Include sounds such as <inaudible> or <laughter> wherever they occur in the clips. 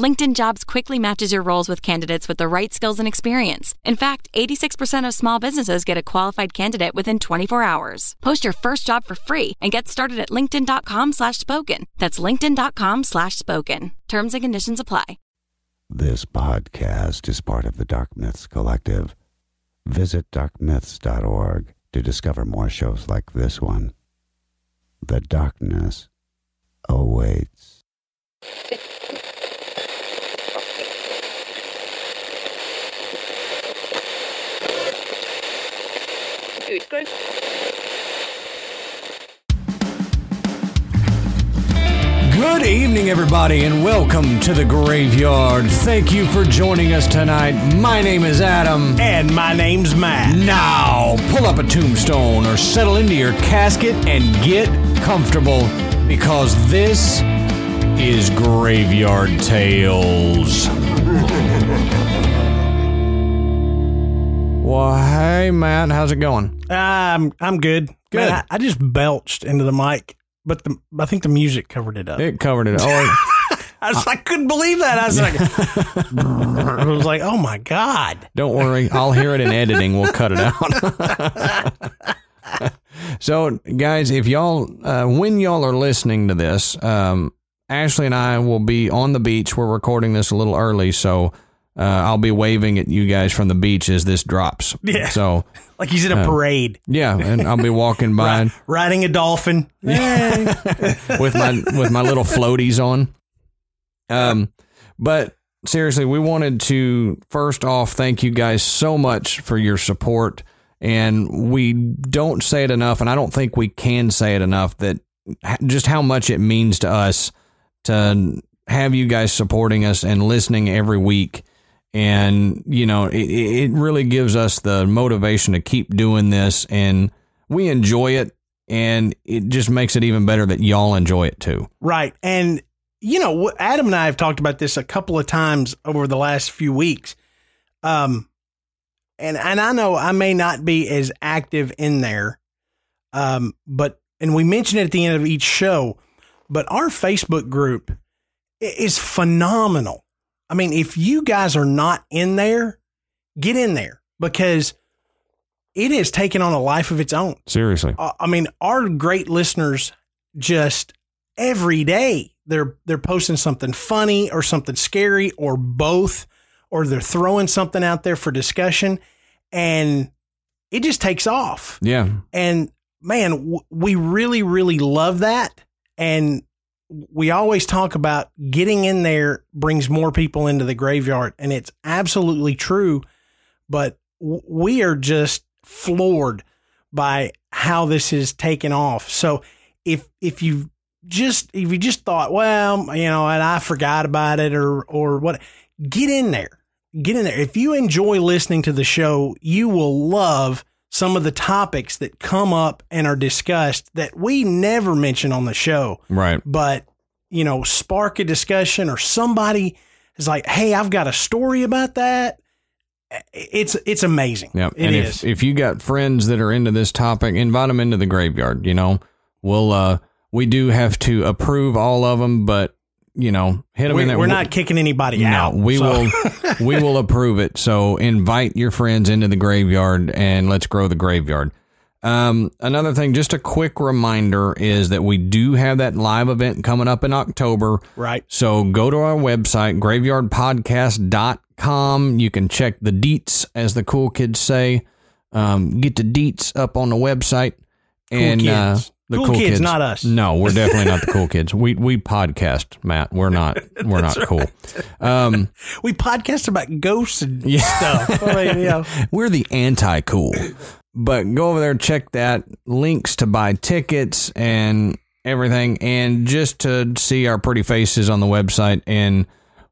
LinkedIn Jobs quickly matches your roles with candidates with the right skills and experience. In fact, 86% of small businesses get a qualified candidate within 24 hours. Post your first job for free and get started at linkedin.com slash spoken. That's linkedin.com slash spoken. Terms and conditions apply. This podcast is part of the Dark Myths Collective. Visit darkmyths.org to discover more shows like this one. The darkness awaits. Good evening, everybody, and welcome to the graveyard. Thank you for joining us tonight. My name is Adam. And my name's Matt. Now, pull up a tombstone or settle into your casket and get comfortable because this is Graveyard Tales. Well, hey, Matt, how's it going? I'm I'm good. Good. Man, I, I just belched into the mic, but the I think the music covered it up. It covered it. Oh, <laughs> I was like, couldn't believe that. I was like, <laughs> I was like, oh my god. Don't worry, I'll hear it in editing. We'll cut it out. <laughs> so, guys, if y'all, uh, when y'all are listening to this, um, Ashley and I will be on the beach. We're recording this a little early, so uh, I'll be waving at you guys from the beach as this drops. Yeah. So, <laughs> Like he's in a parade, yeah, and I'll be walking <laughs> by ri- riding a dolphin. <laughs> with my with my little floaties on. Um, but seriously, we wanted to first off thank you guys so much for your support, and we don't say it enough, and I don't think we can say it enough that just how much it means to us to have you guys supporting us and listening every week. And you know, it, it really gives us the motivation to keep doing this, and we enjoy it and it just makes it even better that y'all enjoy it too. Right. And, you know, Adam and I have talked about this a couple of times over the last few weeks. Um, and, and I know I may not be as active in there. Um, but, and we mention it at the end of each show, but our Facebook group is phenomenal. I mean, if you guys are not in there, get in there because it is taking on a life of its own. Seriously. Uh, I mean, our great listeners just every day they're they're posting something funny or something scary or both, or they're throwing something out there for discussion, and it just takes off. Yeah. And man, w- we really really love that, and we always talk about getting in there brings more people into the graveyard, and it's absolutely true. But we are just floored by how this is taken off. So if if you just if you just thought, well, you know, and I forgot about it or or what, get in there. Get in there. If you enjoy listening to the show, you will love some of the topics that come up and are discussed that we never mention on the show Right. but you know spark a discussion or somebody is like hey i've got a story about that it's it's amazing Yeah. It and is. if if you got friends that are into this topic, invite them into the graveyard. You know, we'll uh we do have to approve all of them, but you know, hit them in we, there. we're not kicking anybody out we so- will <laughs> we will approve it. So invite your friends into the graveyard and let's grow the graveyard. Um, another thing, just a quick reminder is that we do have that live event coming up in October. right So go to our website, graveyardpodcast.com. You can check the deets, as the cool kids say. Um, get the deets up on the website. and uh, kids. The Cool cool, kids, not us. No, we're <laughs> definitely not the cool kids. We we podcast, Matt. We're not we're not cool. Um, <laughs> we podcast about ghosts and Yeah. stuff I mean, you know, <laughs> we're the anti cool. But go over there, check that links to buy tickets and everything, and just to see our pretty faces on the website. And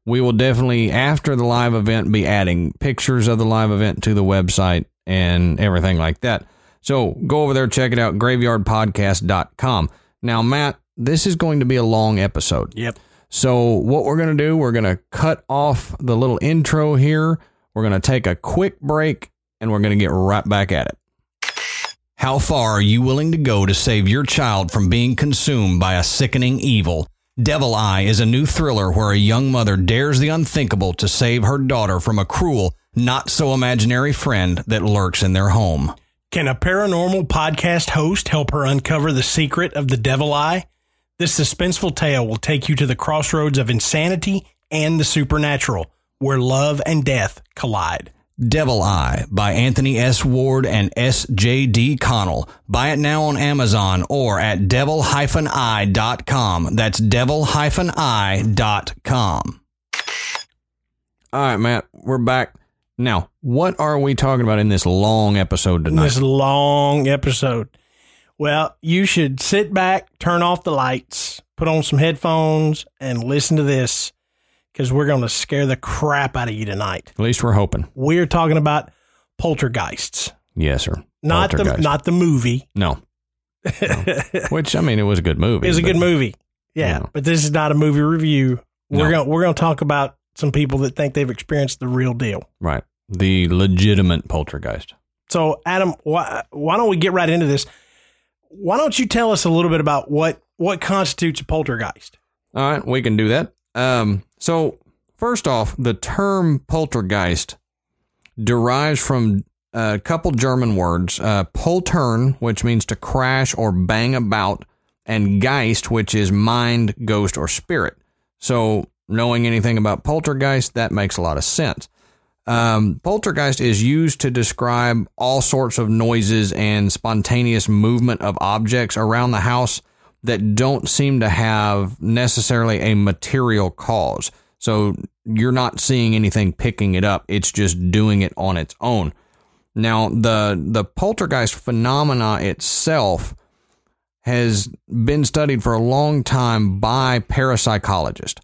we will definitely, after the live event, be adding pictures of the live event to the website and everything like that. So go over there, check it out, graveyardpodcast.com. Now, Matt, this is going to be a long episode. yep So, what we're going to do, we're going to cut off the little intro here. We're going to take a quick break and we're going to get right back at it. How far are you willing to go to save your child from being consumed by a sickening evil? Devil Eye is a new thriller where a young mother dares the unthinkable to save her daughter from a cruel, not so imaginary friend that lurks in their home. Can a paranormal podcast host help her uncover the secret of the devil eye? This suspenseful tale will take you to the crossroads of insanity and the supernatural, where love and death collide. Devil Eye by Anthony S. Ward and S.J.D. Connell. Buy it now on Amazon or at devil-eye.com. That's devil-eye.com. All right, Matt, we're back. Now, what are we talking about in this long episode tonight? This long episode. Well, you should sit back, turn off the lights, put on some headphones, and listen to this because we're going to scare the crap out of you tonight. At least we're hoping. We're talking about poltergeists, Yes, sir. not the not the movie. No. <laughs> No. Which, I mean, it was a good movie. It's a good movie. Yeah, Yeah. but this is not a movie review. We're No. going we're going to talk about some people that think they've experienced the real deal. Right. The legitimate poltergeist. So, Adam, why, why don't we get right into this? Why don't you tell us a little bit about what what constitutes a poltergeist? All right, we can do that. Um, so first off, the term poltergeist derives from a couple German words: uh, poltern, which means to crash or bang about, and geist, which is mind, ghost, or spirit. So knowing anything about poltergeist, that makes a lot of sense. Um, poltergeist is used to describe all sorts of noises and spontaneous movement of objects around the house that don't seem to have necessarily a material cause. So you're not seeing anything picking it up, it's just doing it on its own. Now, the the poltergeist phenomena itself has been studied for a long time by parapsychologists.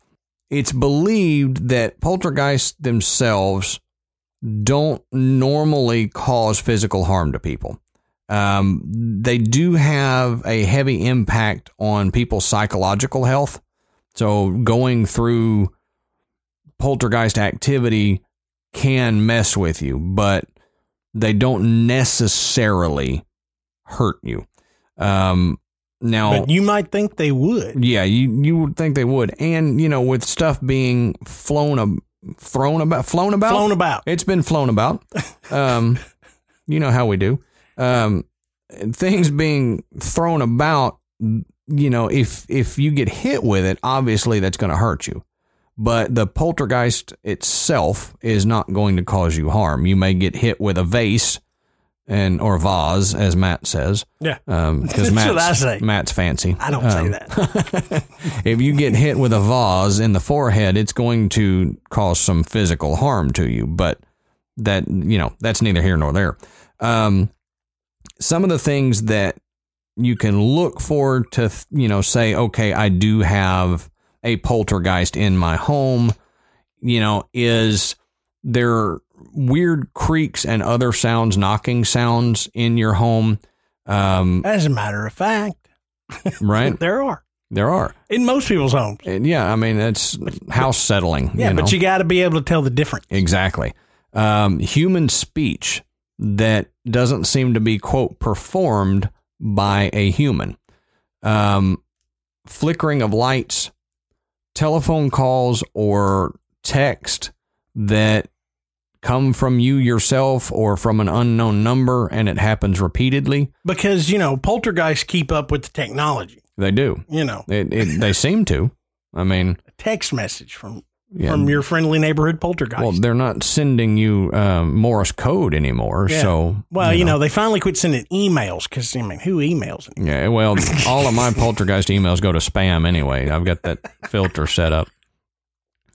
It's believed that poltergeists themselves don't normally cause physical harm to people. Um, they do have a heavy impact on people's psychological health. So going through poltergeist activity can mess with you, but they don't necessarily hurt you. Um, now, But you might think they would. yeah, you you would think they would, and you know, with stuff being flown thrown about, flown about, Flown about. it's been flown about. Um, <laughs> you know how we do. Um, things being thrown about. You know, if if you get hit with it, obviously that's going to hurt you. But the poltergeist itself is not going to cause you harm. You may get hit with a vase and or vase, as Matt says. Yeah. Because <laughs> That's Matt's, say. Matt's fancy. I don't say Um, that. <laughs> if you get hit with a vase in the forehead, it's going to cause some physical harm to you. But that you know, that's neither here nor there. Um, some of the things that you can look for to you know say, okay, I do have a poltergeist in my home. You know, is there weird creaks and other sounds, knocking sounds in your home? Um, As a matter of fact, <laughs> right? there are There are. in most people's homes. And yeah, I mean it's house settling. Yeah, you know? but you got to be able to tell the difference. exactly. Um, human speech that doesn't seem to be quote performed by a human. Um, flickering of lights, telephone calls, or text that come from you yourself or from an unknown number, and it happens repeatedly. Because, you know, poltergeists keep up with the technology. They do. You know, It, it, they <laughs> seem to. I mean, a text message from yeah, from your friendly neighborhood poltergeist. Well, they're not sending you um, Morse code anymore. Yeah. So, well, you know, they finally quit sending emails because, I mean, who emails? anymore? yeah. Well, <laughs> all of my poltergeist emails go to spam anyway. I've got that filter set up.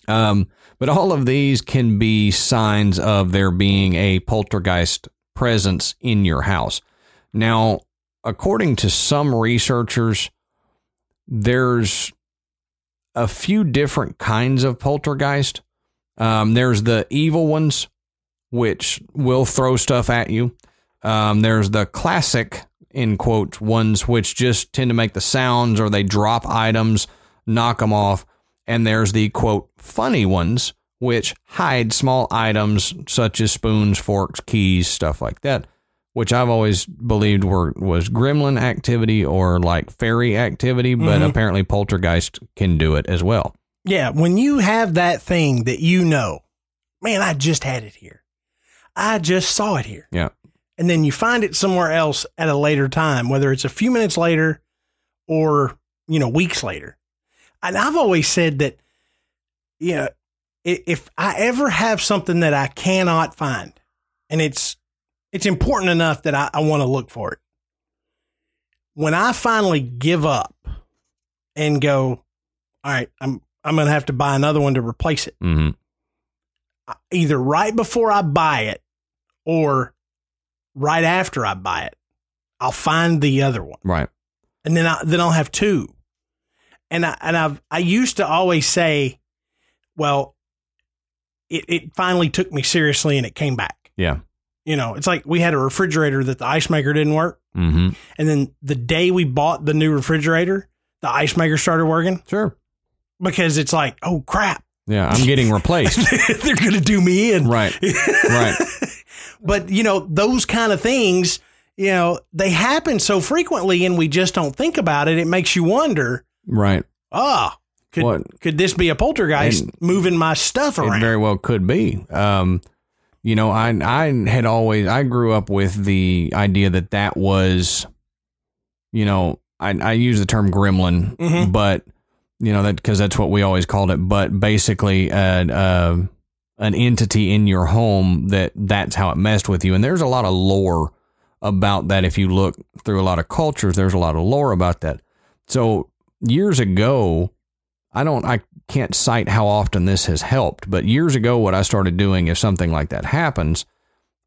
Um, but all of these can be signs of there being a poltergeist presence in your house. Now, according to some researchers, there's a few different kinds of poltergeist. Um, there's the evil ones, which will throw stuff at you. Um, there's the classic, in quote, ones which just tend to make the sounds or they drop items, knock them off. And there's the quote funny ones, which hide small items such as spoons, forks, keys, stuff like that, which I've always believed were was gremlin activity or like fairy activity, but mm-hmm. apparently poltergeist can do it as well. Yeah, when you have that thing that you know, man, I just had it here. I just saw it here. Yeah. And then you find it somewhere else at a later time, whether it's a few minutes later or, you know, weeks later. And I've always said that, you know, if I ever have something that I cannot find and it's, it's important enough that I, I want to look for it. When I finally give up and go, all right, I'm, I'm going to have to buy another one to replace it hmm either right before I buy it or right after I buy it, I'll find the other one, Right. and then I then I'll have two. And I and I've I used to always say, well, it it finally took me seriously and it came back. Yeah. You know, it's like we had a refrigerator that the ice maker didn't work, hmm and then the day we bought the new refrigerator, the ice maker started working Sure. because it's like, oh crap, Yeah. I'm getting <laughs> replaced. <laughs> they're gonna do me in, right. Right. <laughs> but you know those kind of things you know they happen so frequently and we just don't think about it it makes you wonder Right. ah could What- could this be a poltergeist And- moving my stuff around? It very well could be. Um, you know, I I had always I grew up with the idea that that was, you know, I I use the term gremlin, Mhm. but you know that because that's what we always called it. But basically, uh, uh, an entity in your home that that's how it messed with you. And there's a lot of lore about that. If you look through a lot of cultures, there's a lot of lore about that. So years ago, I don't, I can't cite how often this has helped, but years ago, what I started doing if something like that happens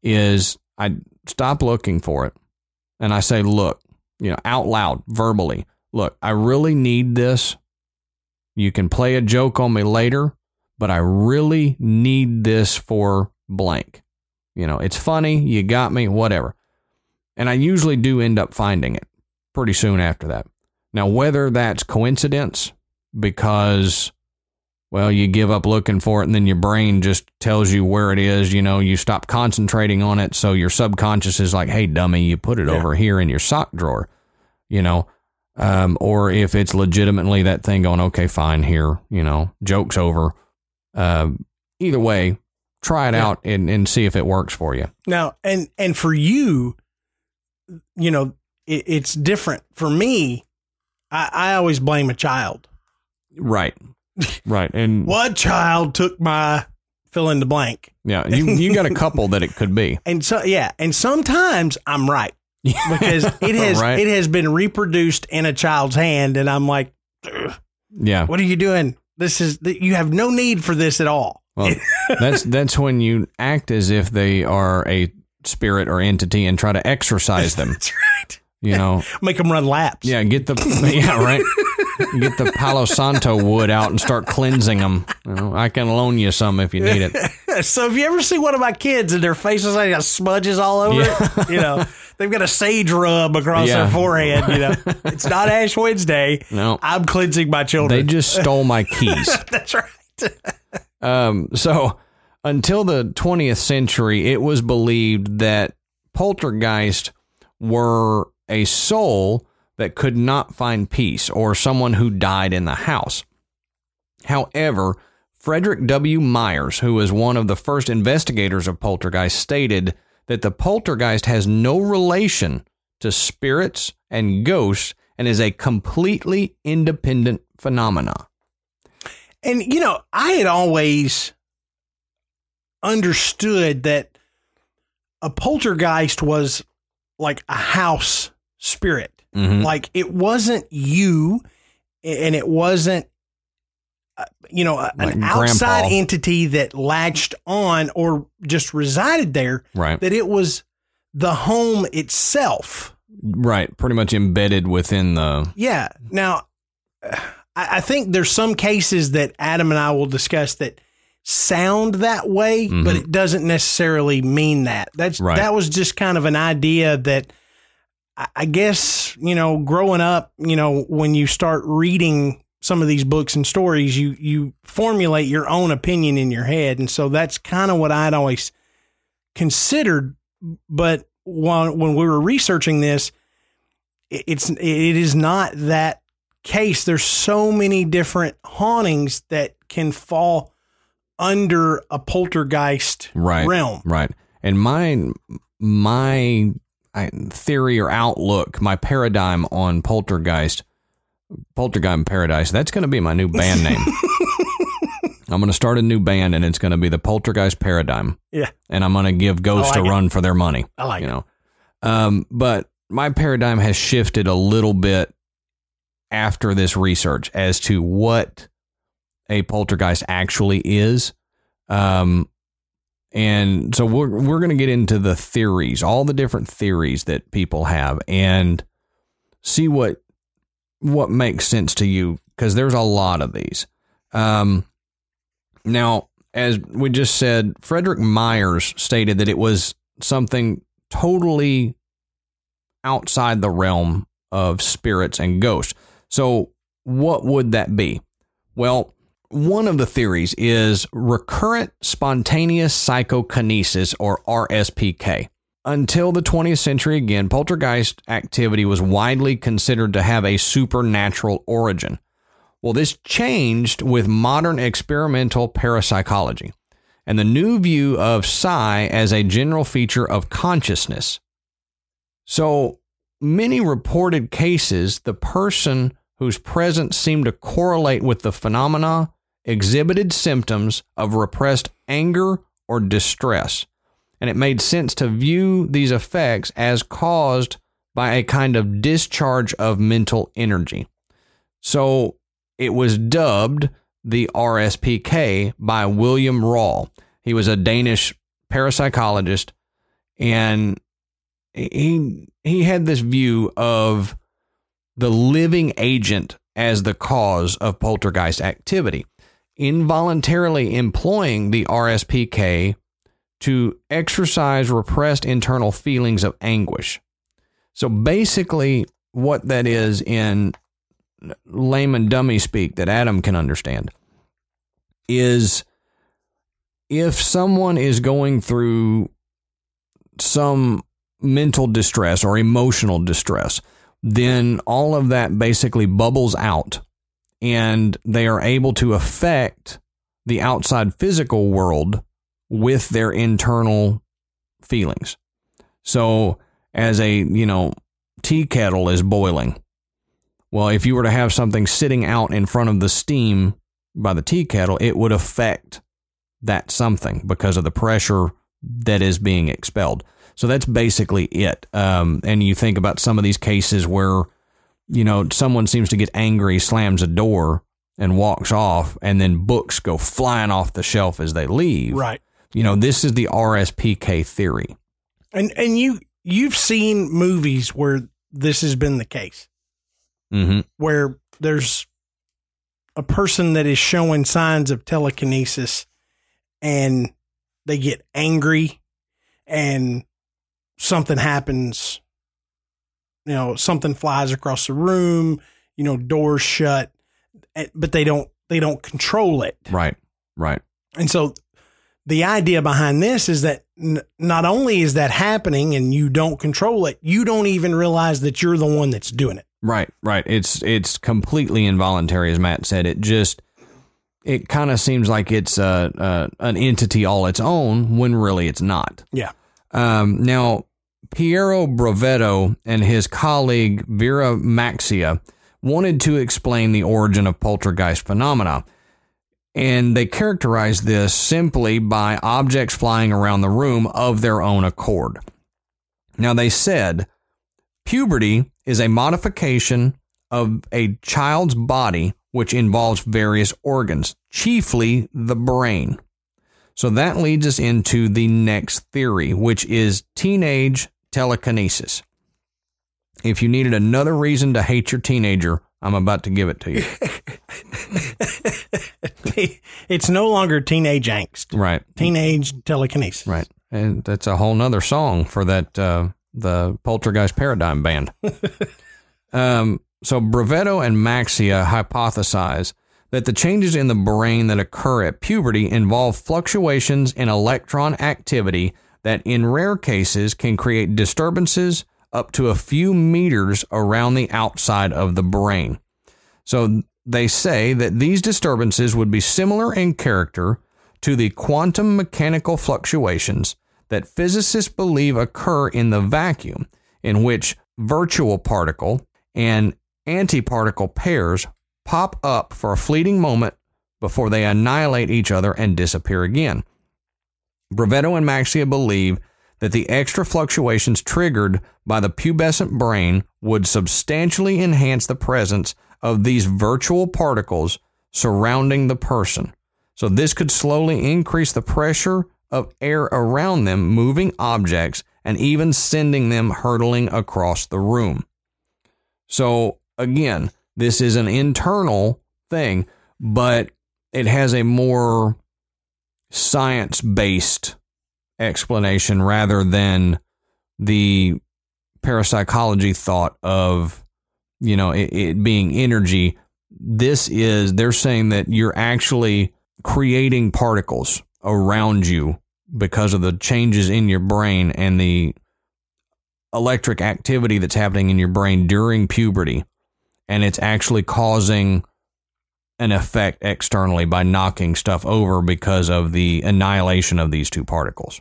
is I stop looking for it and I say, look, you know, out loud, verbally, look, I really need this. You can play a joke on me later, but I really need this for blank. You know, it's funny, you got me, whatever. And I usually do end up finding it pretty soon after that. Now, whether that's coincidence because, well, you give up looking for it and then your brain just tells you where it is, you know, you stop concentrating on it. So your subconscious is like, hey, dummy, you put it Yeah. over here in your sock drawer, you know, um, or if it's legitimately that thing going, okay, fine, here, you know, joke's over. Um, either way, try it Yeah. out and, and see if it works for you. now and and for you you know it, it's different for me I, I always blame a child Right. Right. And <laughs> what child took my fill in the blank yeah, you, you got a couple that it could be. <laughs> and so yeah and sometimes i'm right <laughs> because it has Right. it has been reproduced in a child's hand and i'm like "Ugh, Yeah. what are you doing this is you have no need for this at all Well, that's that's when you act as if they are a spirit or entity and try to exorcise them. that's right You <laughs> know, make them run laps yeah, get the yeah right, get the Palo Santo wood out and start cleansing them. You know, I can loan you some if you need it. <laughs> so if you ever see one of my kids and their faces like got smudges all over it you know they've got a sage rub across Yeah. their forehead you know <laughs> it's not ash wednesday No, i'm cleansing my children. they just stole my keys. that's right Um, so until the 20th century, it was believed that poltergeist were a soul that could not find peace or someone who died in the house. However, Frederick W. Myers, who was one of the first investigators of poltergeist, stated that the poltergeist has no relation to spirits and ghosts and is a completely independent phenomena. And you know, I had always understood that a poltergeist was like a house spirit. Mhm. Like it wasn't you and it wasn't uh, you know, a- Like an outside grandpa. entity that latched on or just resided there, Right. that it was the home itself. Right, pretty much embedded within the Yeah. Now, I, I think there's some cases that Adam and I will discuss that sound that way, but Mhm. it doesn't necessarily mean that. That's Right. that was just kind of an idea that I, guess you know, growing up, you know, when you start reading some of these books and stories, you you formulate your own opinion in your head, and so that's kind of what I'd always considered. But when when we were researching this, it- it's it is not that case. There's so many different hauntings that can fall under a poltergeist right realm. right and my my theory or outlook my paradigm on poltergeist poltergeist paradise that's going to be my new band name. <laughs> I'm going to start a new band and it's going to be the poltergeist paradigm. Yeah, and i'm going to give ghosts like a it. run for their money I like you it. know. Um, but my paradigm has shifted a little bit after this research as to what a poltergeist actually is. Um, and so we're we're going to get into the theories all the different theories that people have and see what what makes sense to you because there's a lot of these um, now as we just said frederick myers stated that it was something totally outside the realm of spirits and ghosts. So, what would that be? Well, one of the theories is recurrent spontaneous psychokinesis or RSPK. Until the 20th century, again, poltergeist activity was widely considered to have a supernatural origin. Well, this changed with modern experimental parapsychology and the new view of psi as a general feature of consciousness. So, many reported cases, the person whose presence seemed to correlate with the phenomena exhibited symptoms of repressed anger or distress. And it made sense to view these effects as caused by a kind of discharge of mental energy. So it was dubbed the RSPK by William Roll. He was a Danish parapsychologist and he he had this view of the living agent as the cause of poltergeist activity, involuntarily employing the RSPK to exercise repressed internal feelings of anguish. So basically, what that is in layman dummy speak that Adam can understand is if someone is going through some mental distress or emotional distress, then all of that basically bubbles out and they are able to affect the outside physical world with their internal feelings. So, as a, you know, tea kettle is boiling. Well, if you were to have something sitting out in front of the steam by the tea kettle, it would affect that something because of the pressure that is being expelled. So that's basically it. Um, and you think about some of these cases where, you know, someone seems to get angry, slams a door, and walks off, and then books go flying off the shelf as they leave. Right. You know, this is the RSPK theory. And and you you've seen movies where this has been the case, Mm-hmm. where there's a person that is showing signs of telekinesis and they get angry and something happens, you know, something flies across the room, you know, doors shut, eh, but they don't they don't control it. Right. Right. And so the idea behind this is that n- not only is that happening and you don't control it, you don't even realize that you're the one that's doing it. Right, right. It's it's completely involuntary, as Matt said. It just it kind of seems like it's a, a an entity all its own when really it's not. Yeah. Um, now, Piero Brovetto and his colleague Vera Maxia wanted to explain the origin of poltergeist phenomena. And they characterized this simply by objects flying around the room of their own accord. Now, they said puberty is a modification of a child's body which involves various organs, chiefly the brain. So that leads us into the next theory, which is teenage telekinesis. If you needed another reason to hate your teenager, I'm about to give it to you. <laughs> it's no longer teenage angst, right, teenage telekinesis. right. And that's a whole nother song for that, uh, the Poltergeist Paradigm Band. <laughs> um, So Brovetto and Maxia hypothesize that the changes in the brain that occur at puberty involve fluctuations in electron activity that in rare cases can create disturbances up to a few meters around the outside of the brain. So they say that these disturbances would be similar in character to the quantum mechanical fluctuations that physicists believe occur in the vacuum, in which virtual particle and antiparticle pairs pop up for a fleeting moment before they annihilate each other and disappear again. Brovetto and Maxia believe that the extra fluctuations triggered by the pubescent brain would substantially enhance the presence of these virtual particles surrounding the person. So, this could slowly increase the pressure of air around them, moving objects, and even sending them hurtling across the room. So, again, this is an internal thing, but it has a more science based explanation rather than the parapsychology thought of, you know, it, it being energy. This is, they're saying that you're actually creating particles around you because of the changes in your brain and the electric activity that's happening in your brain during puberty. And it's actually causing an effect externally by knocking stuff over because of the annihilation of these two particles.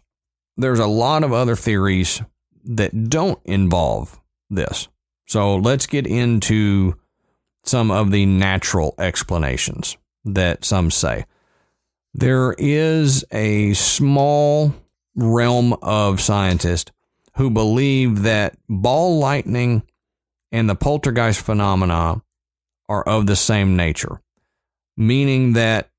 There's a lot of other theories that don't involve this. So let's get into some of the natural explanations that some say. There is a small realm of scientists who believe that ball lightning and the poltergeist phenomena are of the same nature, meaning that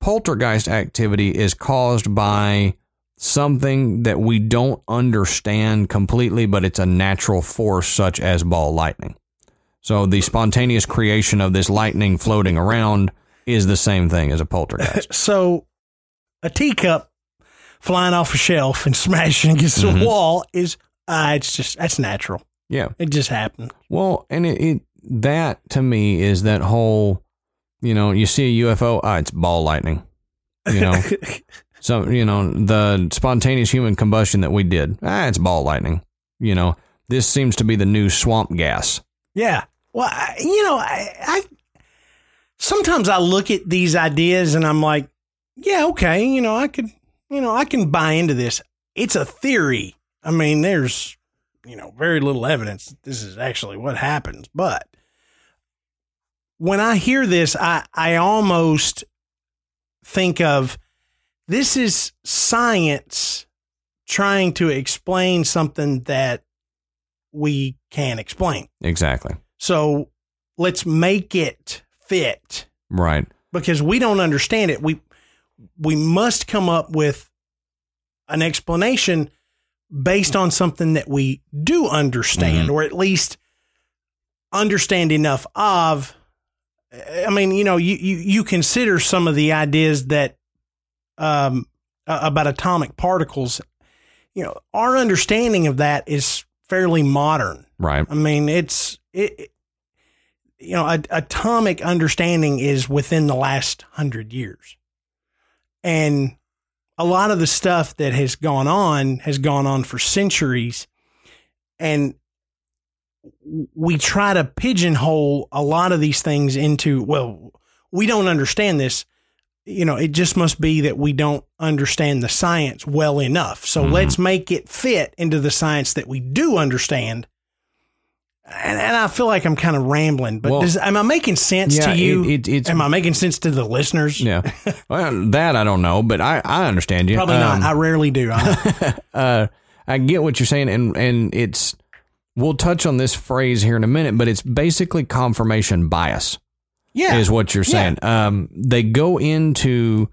poltergeist activity is caused by something that we don't understand completely, but it's a natural force such as ball lightning. So the spontaneous creation of this lightning floating around is the same thing as a poltergeist. <laughs> So a teacup flying off a shelf and <laughs> smashing against Mhm. the wall is uh, it's just that's natural. yeah. It just happened. Well, and it, it that to me is that whole, you know, you see a UFO, ah, it's ball lightning. You know, <laughs> so you know the spontaneous human combustion that we did, ah, it's ball lightning. You know, this seems to be the new swamp gas. Yeah. Well, I, you know, I, I sometimes I look at these ideas and I'm like, yeah, okay, you know, I could, you know, I can buy into this. It's a theory. I mean, there's, you know, very little evidence that this is actually what happens, but when I hear this, I I almost think of this is science trying to explain something that we can't explain. Exactly. So let's make it fit Right. because we don't understand it. We we must come up with an explanation based on something that we do understand Mhm. or at least understand enough of. I mean, you know, you, you, you consider some of the ideas that um, about atomic particles. You know, our understanding of that is fairly modern. Right. I mean, it's it. it- You know, a, atomic understanding is within the last hundred years, and a lot of the stuff that has gone on has gone on for centuries, and we try to pigeonhole a lot of these things into well, we don't understand this. You know, it just must be that we don't understand the science well enough. So Mhm. let's make it fit into the science that we do understand. And, and I feel like I'm kind of rambling, but Well, does, am I making sense yeah, to you? it- it- it's- am I making sense to the listeners? Yeah. <laughs> well, that I don't know, but I, I understand you. Probably Um, not. I rarely do. I- <laughs> uh, I get what you're saying, and and it's we'll touch on this phrase here in a minute, but it's basically confirmation bias yeah. is what you're saying. Um, they go into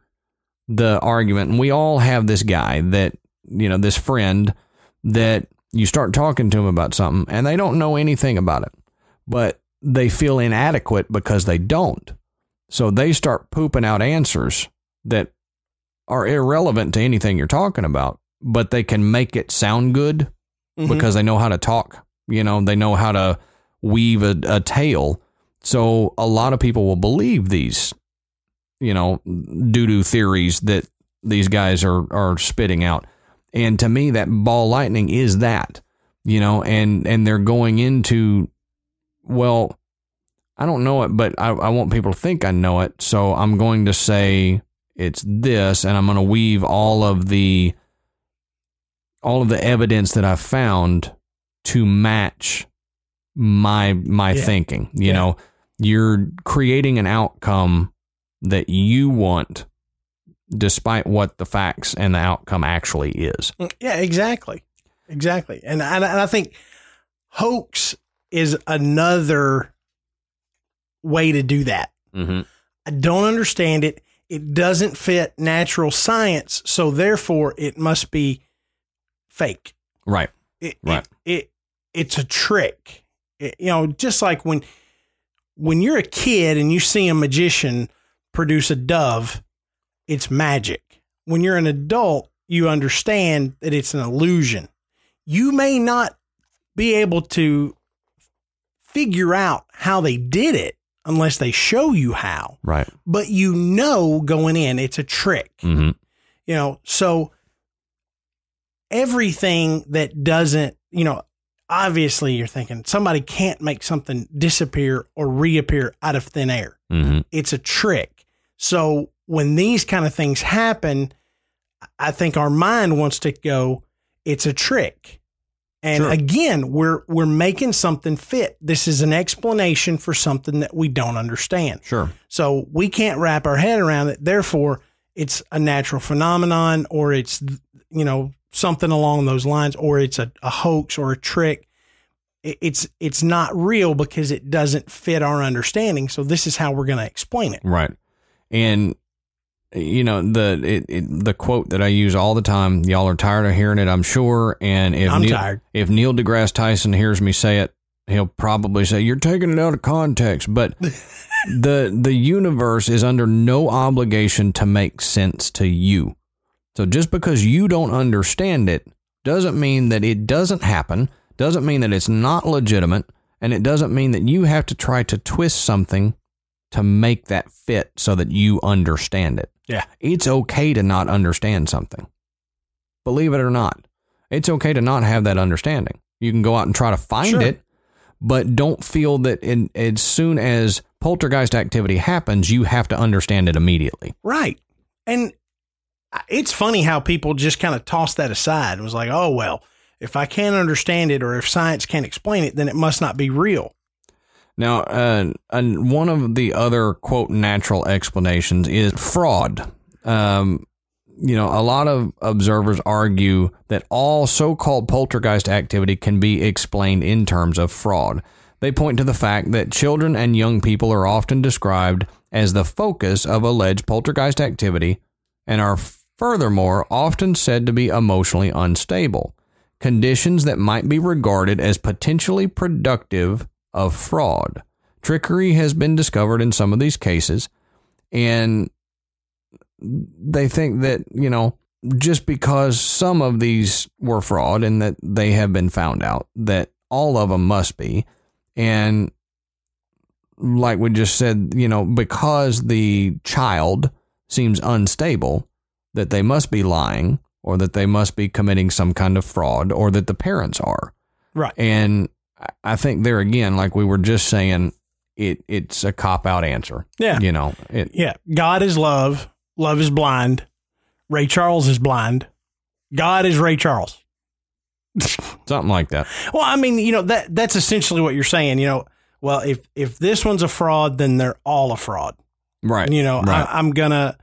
the argument, and we all have this guy that you know, this friend that you start talking to him about something, and they don't know anything about it, but they feel inadequate because they don't. So they start pooping out answers that are irrelevant to anything you're talking about, but they can make it sound good Mhm. because they know how to talk. You know, they know how to weave a, a tale. So a lot of people will believe these, you know, doo doo theories that these guys are are spitting out. And to me, that ball lightning is that, you know, and and they're going into, well, I don't know it, but I, I want people to think I know it. So I'm going to say it's this, and I'm going to weave all of the all of the evidence that I've found to match my my Yeah. thinking. You Yeah. know, you're creating an outcome that you want despite what the facts and the outcome actually is. Yeah, exactly. Exactly. And I, and I think hoax is another way to do that. Mm-hmm. I don't understand it. It doesn't fit natural science, so therefore it must be fake. Right. It, Right. It, it it's a trick. It- you know, just like when when you're a kid and you see a magician produce a dove, it's magic. When you're an adult, you understand that it's an illusion. You may not be able to figure out how they did it unless they show you how, Right. but you know going in it's a trick Mm-hmm. you know so everything that doesn't you know obviously you're thinking somebody can't make something disappear or reappear out of thin air Mm-hmm. it's a trick so when these kind of things happen i think our mind wants to go it's a trick and Sure. again we're we're making something fit this is an explanation for something that we don't understand Sure. so we can't wrap our head around it. Therefore, it's a natural phenomenon or it's, you know, something along those lines or it's a, a hoax or a trick. It- It's, it's not real because it doesn't fit our understanding. So this is how we're going to explain it. Right. And you know the it, it, the quote that I use all the time. Y'all are tired of hearing it, I'm sure. And if I'm Neil, tired. if Neil deGrasse Tyson hears me say it, he'll probably say you're taking it out of context. But <laughs> the the universe is under no obligation to make sense to you. So just because you don't understand it doesn't mean that it doesn't happen. Doesn't mean that it's not legitimate, and it doesn't mean that you have to try to twist something to make that fit so that you understand it. Yeah. It's okay to not understand something. Believe it or not. It's okay to not have that understanding. You can go out and try to find Sure. it, but don't feel that in, as soon as poltergeist activity happens, you have to understand it immediately. Right. And it's funny how people just kind of toss that aside and was like, oh, well, if I can't understand it or if science can't explain it, then it must not be real. Now, uh, one of the other quote natural explanations is fraud. Um, you know, a lot of observers argue that all so called poltergeist activity can be explained in terms of fraud. They point to the fact that children and young people are often described as the focus of alleged poltergeist activity and are furthermore often said to be emotionally unstable, conditions that might be regarded as potentially productive of fraud. Trickery has been discovered in some of these cases, and they think that, you know, just because some of these were fraud and that they have been found out, that all of them must be. And like we just said, you know, because the child seems unstable, that they must be lying or that they must be committing some kind of fraud or that the parents are. Right. And I- think there again, like we were just saying, it it's a cop out answer. Yeah. You know, it Yeah. God is love. Love is blind. Ray Charles is blind. God is Ray Charles. <laughs> something like that. Well, I mean, you know, that that's essentially what you're saying. You know, well, if if this one's a fraud, then they're all a fraud. Right. You know, right. I, I'm gonna,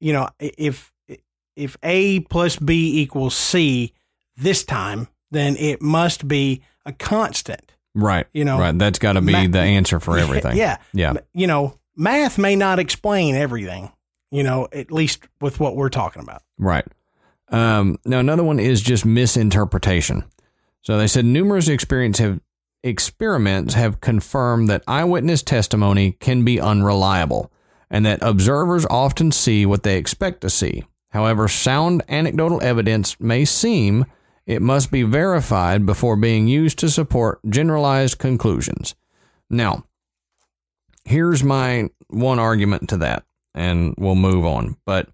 you know, if if A plus B equals C this time, then it must be a constant. right. you know, Right. That's got to be the answer for everything. Yeah. Yeah. You know, math may not explain everything. You know, at least with what we're talking about. Right. Um, now, another one is just misinterpretation. So they said numerous experience have, experiments have confirmed that eyewitness testimony can be unreliable and that observers often see what they expect to see. However, sound anecdotal evidence may seem It must be verified before being used to support generalized conclusions. Now, here's my one argument to that, and we'll move on. But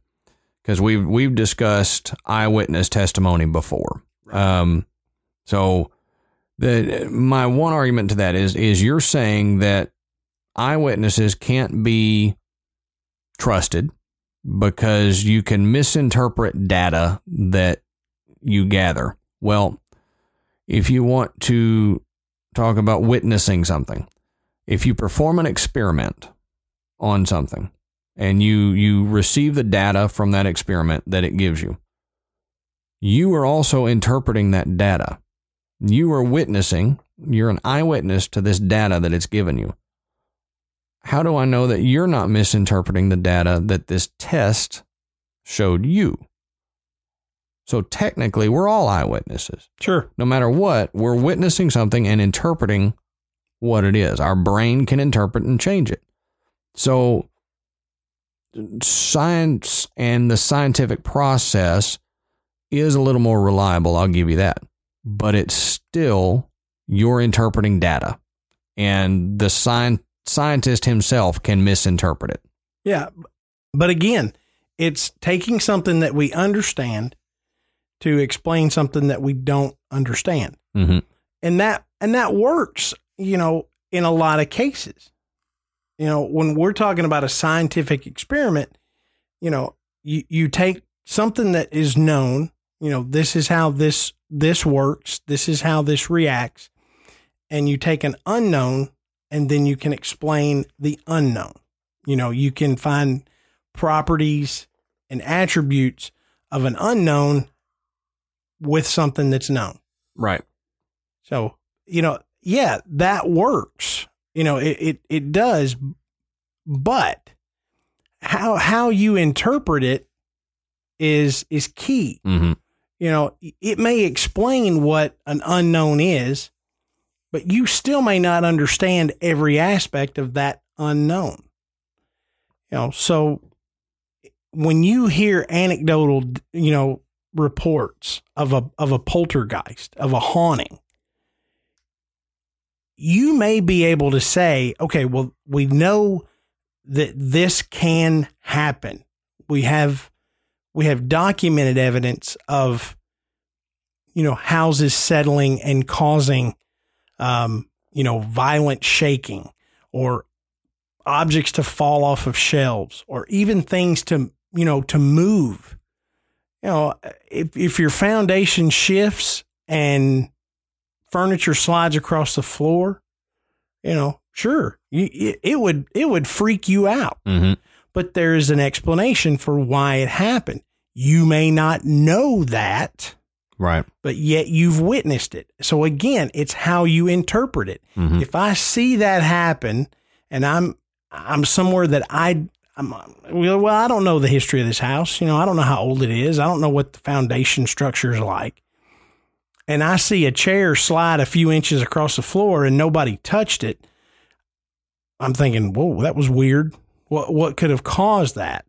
because we've we've discussed eyewitness testimony before, um, so my one argument to that is is you're saying that eyewitnesses can't be trusted because you can misinterpret data that you gather. Well, if you want to talk about witnessing something, if you perform an experiment on something and you you receive the data from that experiment that it gives you, you are also interpreting that data. You are witnessing, you're an eyewitness to this data that it's given you. How do I know that you're not misinterpreting the data that this test showed you? So technically, we're all eyewitnesses. Sure. No matter what, we're witnessing something and interpreting what it is. Our brain can interpret and change it. So, science and the scientific process is a little more reliable. I'll give you that. But it's still you're interpreting data, and the scientist himself can misinterpret it. Yeah. But again, it's taking something that we understand to explain something that we don't understand. Mm-hmm. And that and that works, you know, in a lot of cases. You know, when we're talking about a scientific experiment, you know, you, you take something that is known, you know, this is how this this works, this is how this reacts, and you take an unknown and then you can explain the unknown. You know, you can find properties and attributes of an unknown with something that's known. Right. So, you know, yeah, that works. You know, it, it, it does, but how how you interpret it is is key. Mm-hmm. You know, it may explain what an unknown is, but you still may not understand every aspect of that unknown. You know, so when you hear anecdotal, you know, reports of a of a poltergeist, of a haunting, you may be able to say, okay, well, we know that this can happen. We have we have documented evidence of you know houses settling and causing um, you know violent shaking or objects to fall off of shelves or even things to you know to move. You know if if your foundation shifts and furniture slides across the floor you know sure you, it, it would it would freak you out. Mm-hmm. but there is an explanation for why it happened you may not know that Right. but yet you've witnessed it. So again, it's how you interpret it. Mhm. If I see that happen and I'm I'm somewhere that I I'm well, I don't know the history of this house. You know, I don't know how old it is. I don't know what the foundation structure is like. And I see a chair slide a few inches across the floor and nobody touched it. I'm thinking, whoa, that was weird. What what could have caused that?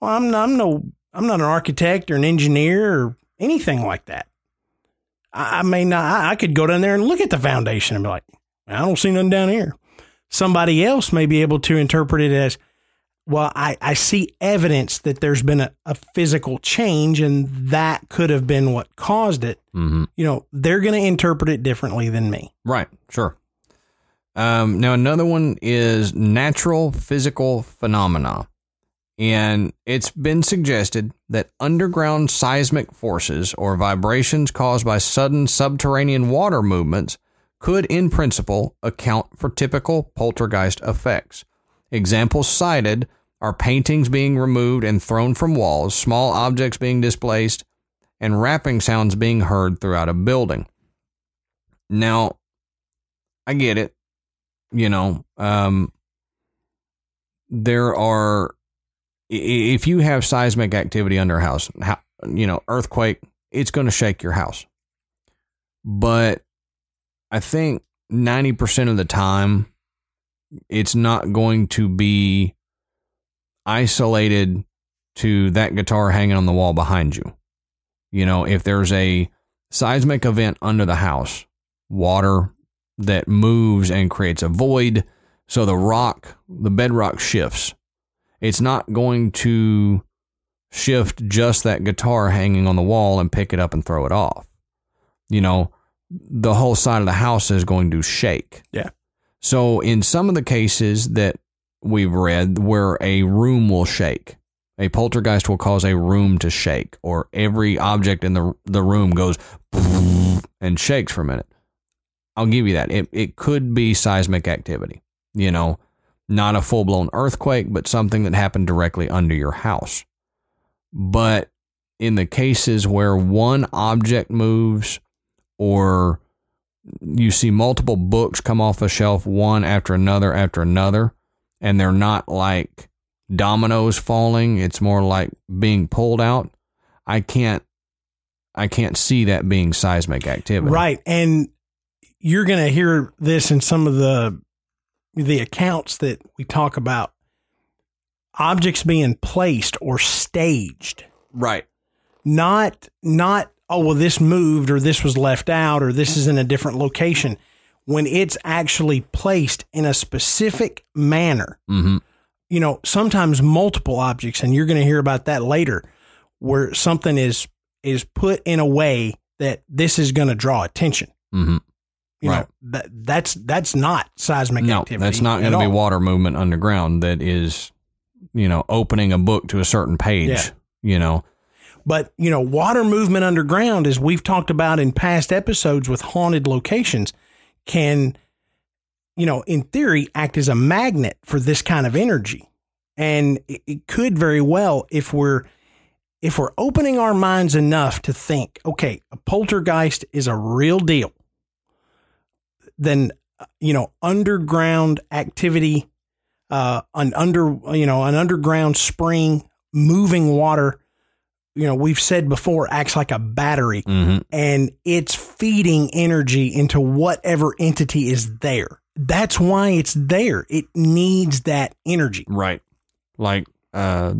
Well, I'm I'm no I'm not an architect or an engineer or anything like that. I, I may. I, I could go down there and look at the foundation and be like, I don't see nothing down here. Somebody else may be able to interpret it as, well, I, I see evidence that there's been a, a physical change and that could have been what caused it. Mm-hmm. You know, they're going to interpret it differently than me. Right. Sure. Um, now another one is natural physical phenomena. And it's been suggested that underground seismic forces or vibrations caused by sudden subterranean water movements could, in principle, account for typical poltergeist effects. Examples cited are paintings being removed and thrown from walls, small objects being displaced, and rapping sounds being heard throughout a building. Now, I get it. You know, um, there are, if you have seismic activity under a house, you know, earthquake, it's going to shake your house. But I think 90% of the time, it's not going to be isolated to that guitar hanging on the wall behind you. You know, if there's a seismic event under the house, water that moves and creates a void. So the rock, the bedrock shifts. It's not going to shift just that guitar hanging on the wall and pick it up and throw it off. You know, the whole side of the house is going to shake. Yeah. So in some of the cases that we've read where a room will shake, a poltergeist will cause a room to shake, or every object in the the room goes <laughs> and shakes for a minute. I'll give you that. It it could be seismic activity. You know, not a full blown earthquake, but something that happened directly under your house. But in the cases where one object moves or you see multiple books come off a shelf one after another after another and they're not like dominoes falling it's more like being pulled out i can't i can't see that being seismic activity Right. And you're going to hear this in some of the the accounts that we talk about objects being placed or staged. right Not not oh well this moved or this was left out or this is in a different location when it's actually placed in a specific manner. mm-hmm. You know, sometimes multiple objects and you're going to hear about that later where something is is put in a way that this is going to draw attention. Mm-hmm. You Right. know, that that's that's not seismic no activity. that's not going to be water movement underground that is you know opening a book to a certain page Yeah. you know But you know, water movement underground, as we've talked about in past episodes with haunted locations, can, you know, in theory, act as a magnet for this kind of energy. And it, it could very well, if we're if we're opening our minds enough to think, okay, a poltergeist is a real deal, then you know, underground activity, uh, an under you know, an underground spring, moving water you know, we've said before, acts like a battery mm-hmm. and it's feeding energy into whatever entity is there. That's why it's there. It needs that energy. right like uh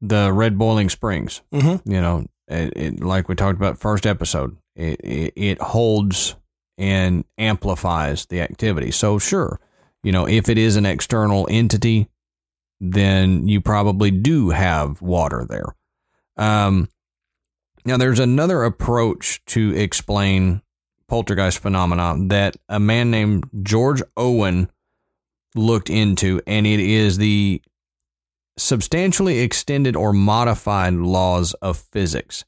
the red boiling springs Mm-hmm. you know it, it, like we talked about first episode it, it it holds and amplifies the activity so sure you know if it is an external entity then you probably do have water there um now there's another approach to explain poltergeist phenomena that a man named George Owen looked into and it is the substantially extended or modified laws of physics.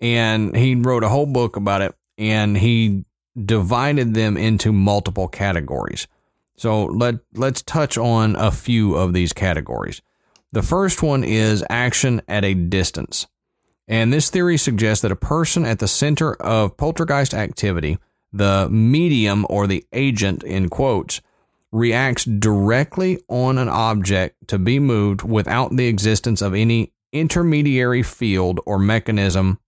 And he wrote a whole book about it and he divided them into multiple categories. So let let's touch on a few of these categories. The first one is action at a distance. And this theory suggests that a person at the center of poltergeist activity, the medium or the agent in quotes, reacts directly on an object to be moved without the existence of any intermediary field or mechanism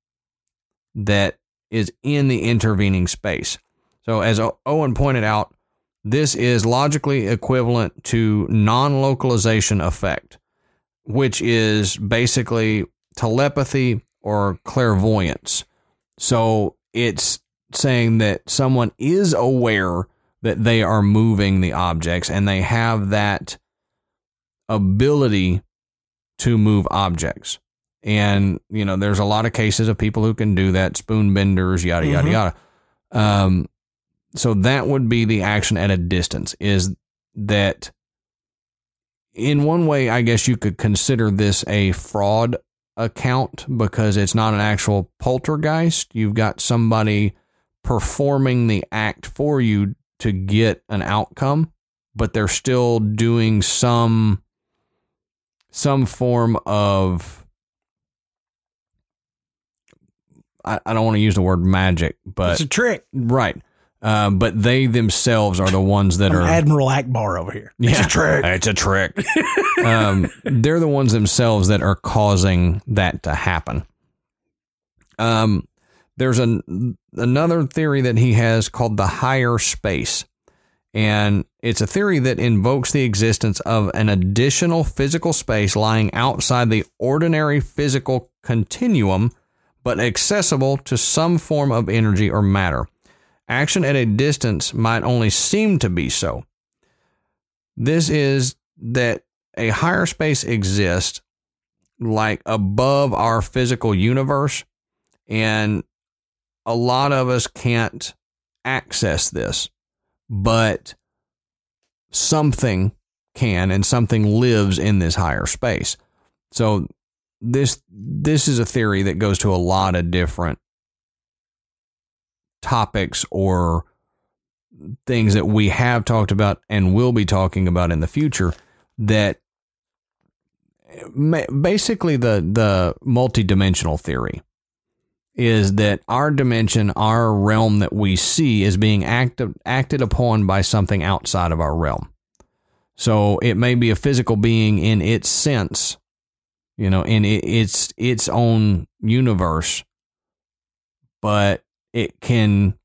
that is in the intervening space. So, as Owen pointed out, this is logically equivalent to non localization effect, which is basically telepathy or clairvoyance. So, it's saying that someone is aware that they are moving the objects and they have that ability to move objects. And, you know, there's a lot of cases of people who can do that, spoon benders, yada, yada, Mhm. yada. Um, so that would be the action at a distance is that in one way, I guess you could consider this a fraud account because it's not an actual poltergeist. You've got somebody performing the act for you to get an outcome, but they're still doing some some form of I, I don't want to use the word magic, but it's a trick. right. Uh, but they themselves are the ones that I'm are Admiral Ackbar over here. It's a trick. It's a trick. <laughs> um, they're the ones themselves that are causing that to happen. Um, there's an, another theory that he has called the higher space. And it's a theory that invokes the existence of an additional physical space lying outside the ordinary physical continuum, but accessible to some form of energy or matter. Action at a distance might only seem to be so. This is that a higher space exists like above our physical universe, and a lot of us can't access this, but something can and something lives in this higher space. So this this is a theory that goes to a lot of different topics or things that we have talked about and will be talking about in the future that basically the the multidimensional theory is that our dimension, our realm that we see is being acted acted upon by something outside of our realm. So it may be a physical being in its sense, you know, in its its own universe, but it can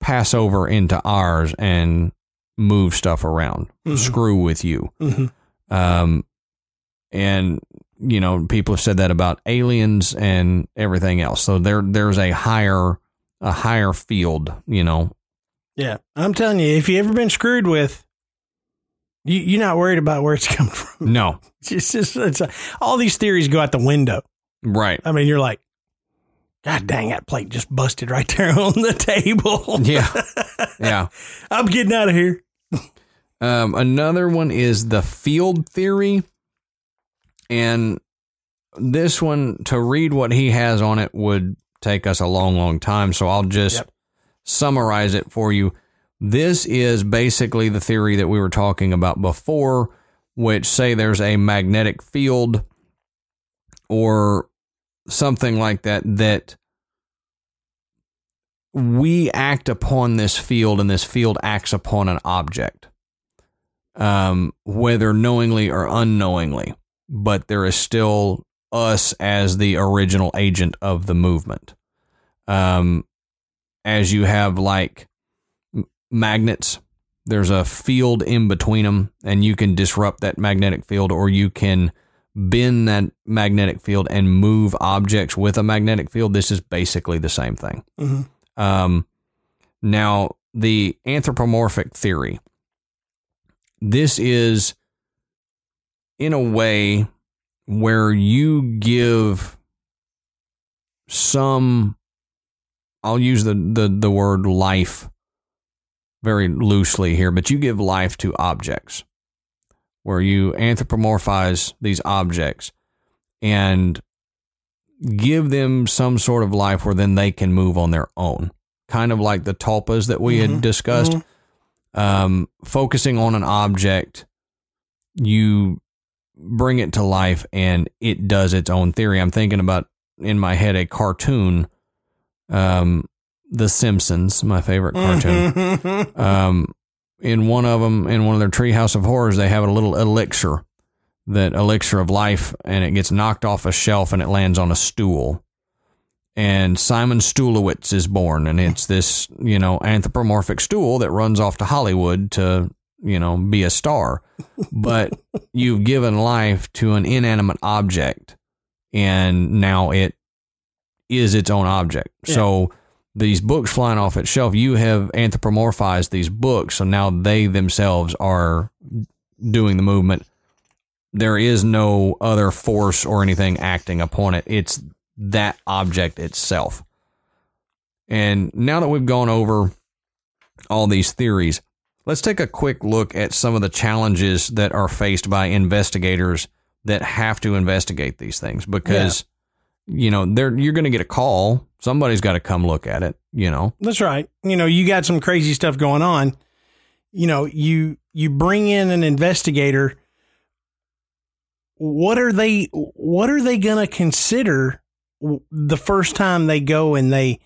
pass over into ours and move stuff around, mm-hmm. screw with you. Mm-hmm. Um, and you know, people have said that about aliens and everything else. So there, there's a higher, a higher field, you know. Yeah, I'm telling you, if you ever been screwed with, you, you're not worried about where it's <laughs> coming from. No, <laughs> it's just it's a, all these theories go out the window. Right. I mean, you're like, God dang, that plate just busted right <laughs> there on the table. yeah. Yeah. I'm getting out of here. Um, another one is the field theory. And this one, to read what he has on it, would take us a long, long time. So I'll just yep. summarize it for you. This is basically the theory that we were talking about before, which say there's a magnetic field or something like that that we act upon this field and this field acts upon an object um, whether knowingly or unknowingly but there is still us as the original agent of the movement. Um, as you have like magnets, there's a field in between them, and you can disrupt that magnetic field, or you can bend that magnetic field and move objects with a magnetic field. This is basically the same thing. Mm-hmm. Um, now, the anthropomorphic theory. This is in a way where you give some I'll use the, the, the word life very loosely here, but you give life to objects where you anthropomorphize these objects and give them some sort of life where then they can move on their own. Kind of like the tulpas that we mm-hmm. had discussed. Mm-hmm. Um, focusing on an object, you bring it to life and it does its own theory. I'm thinking about in my head a cartoon, um, The Simpsons, my favorite cartoon. <laughs> um, in one of them, in one of their Treehouse of Horrors, they have a little elixir, that elixir of life, and it gets knocked off a shelf and it lands on a stool. And Simon Stulowitz is born, and it's this, you know, anthropomorphic stool that runs off to Hollywood to you know, be a star, but <laughs> you've given life to an inanimate object and now it is its own object. Yeah. So these books flying off its shelf, you have anthropomorphized these books. So now they themselves are doing the movement. There is no other force or anything acting upon it. It's that object itself. And now that we've gone over all these theories, Let's take a quick look at some of the challenges that are faced by investigators that have to investigate these things because yeah. you know they're you're going to get a call somebody's got to come look at it you know? That's right. You know you got some crazy stuff going on. You know you you bring in an investigator. What are they what are they going to consider the first time they go and they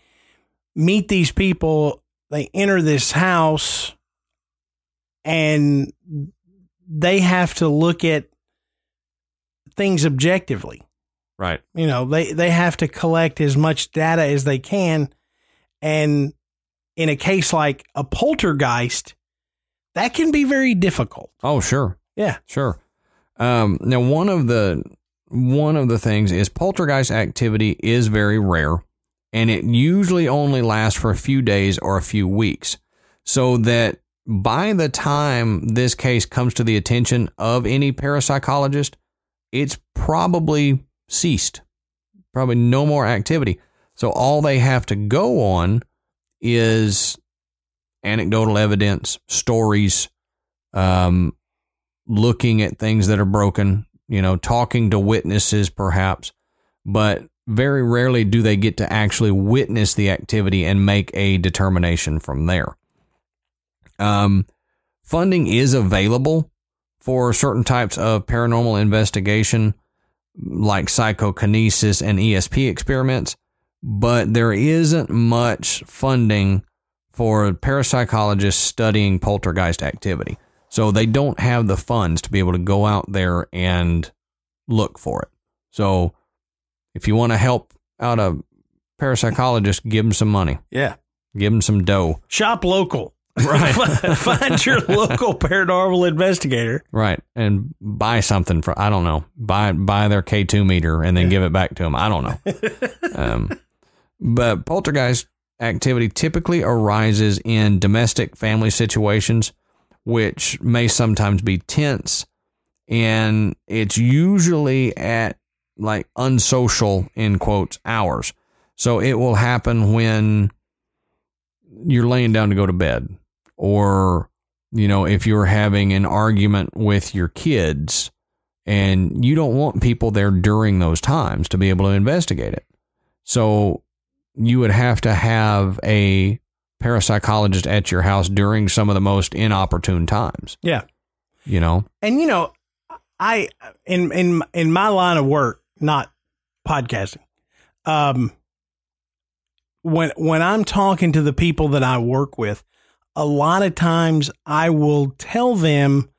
meet these people they enter this house and they have to look at things objectively. Right. You know, they, they have to collect as much data as they can. And in a case like a poltergeist, that can be very difficult. Oh, sure. Yeah. Sure. Um, now, one of the one of the things is poltergeist activity is very rare and it usually only lasts for a few days or a few weeks. So that by the time this case comes to the attention of any parapsychologist, it's probably ceased. Probably no more activity. So all they have to go on is anecdotal evidence, stories, um, looking at things that are broken, you know, talking to witnesses perhaps, but very rarely do they get to actually witness the activity and make a determination from there. Um, funding is available for certain types of paranormal investigation, like psychokinesis and ESP experiments, but there isn't much funding for parapsychologists studying poltergeist activity. So they don't have the funds to be able to go out there and look for it. So if you want to help out a parapsychologist, give them some money. Yeah. Give them some dough. Shop local. Right. <laughs> Find your local paranormal investigator. Right. And buy something for, I don't know, buy, buy their K2 meter and then give it back to them. I don't know. <laughs> um, but poltergeist activity typically arises in domestic family situations, which may sometimes be tense. And it's usually at like unsocial, in quotes, hours. So it will happen when you're laying down to go to bed, or, you know, if you're having an argument with your kids and you don't want people there during those times to be able to investigate it. So you would have to have a parapsychologist at your house during some of the most inopportune times, Yeah. you know? And you know, I in in in my line of work, not podcasting. Um when when I'm talking to the people that I work with, a lot of times I will tell them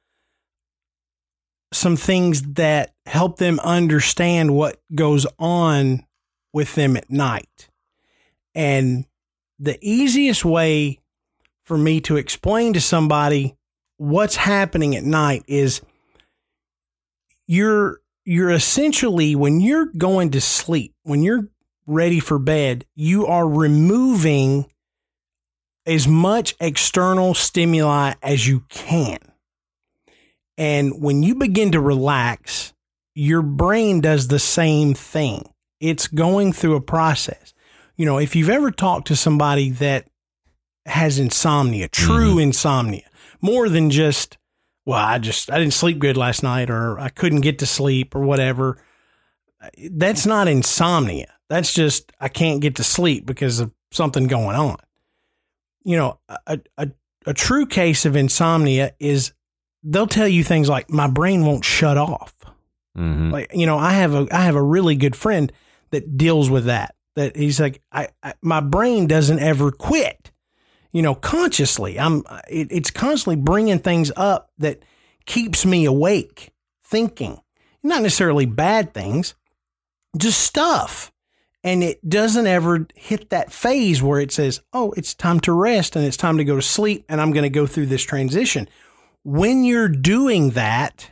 some things that help them understand what goes on with them at night. And the easiest way for me to explain to somebody what's happening at night is you're you're essentially when you're going to sleep, when you're ready for bed, you are removing as much external stimuli as you can. And when you begin to relax, your brain does the same thing. It's going through a process. You know, if you've ever talked to somebody that has insomnia, true mm-hmm. insomnia, more than just, well, I just, I didn't sleep good last night or I couldn't get to sleep or whatever. That's not insomnia. That's just, I can't get to sleep because of something going on. You know, a, a, a true case of insomnia is they'll tell you things like, my brain won't shut off. Mm-hmm. Like, you know, I have a, I have a really good friend that deals with that. That he's like, I, I my brain doesn't ever quit. You know, consciously, I'm. It, it's constantly bringing things up that keeps me awake, thinking. Not necessarily bad things, just stuff. And it doesn't ever hit that phase where it says, "Oh, it's time to rest and it's time to go to sleep, and I'm going to go through this transition." When you're doing that,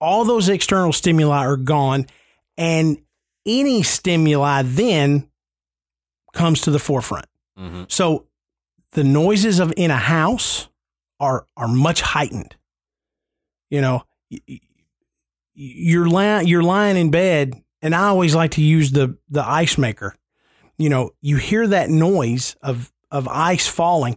all those external stimuli are gone, and any stimuli then comes to the forefront. Mm-hmm. So the noises of in a house are are much heightened. You know, you're lying you're lying in bed, and I always like to use the the ice maker. You know, you hear that noise of of ice falling.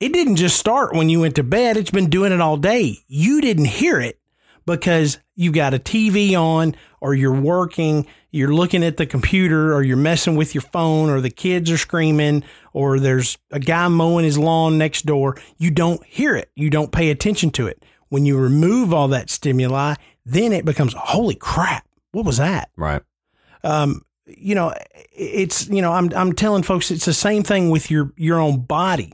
It didn't just start when you went to bed. It's been doing it all day. You didn't hear it because you've got a TV on or you're working, you're looking at the computer or you're messing with your phone or the kids are screaming or there's a guy mowing his lawn next door. You don't hear it. You don't pay attention to it. When you remove all that stimuli, then it becomes, holy crap, what was that? Right. um, you know, it's you know, I'm I'm telling folks it's the same thing with your your own body.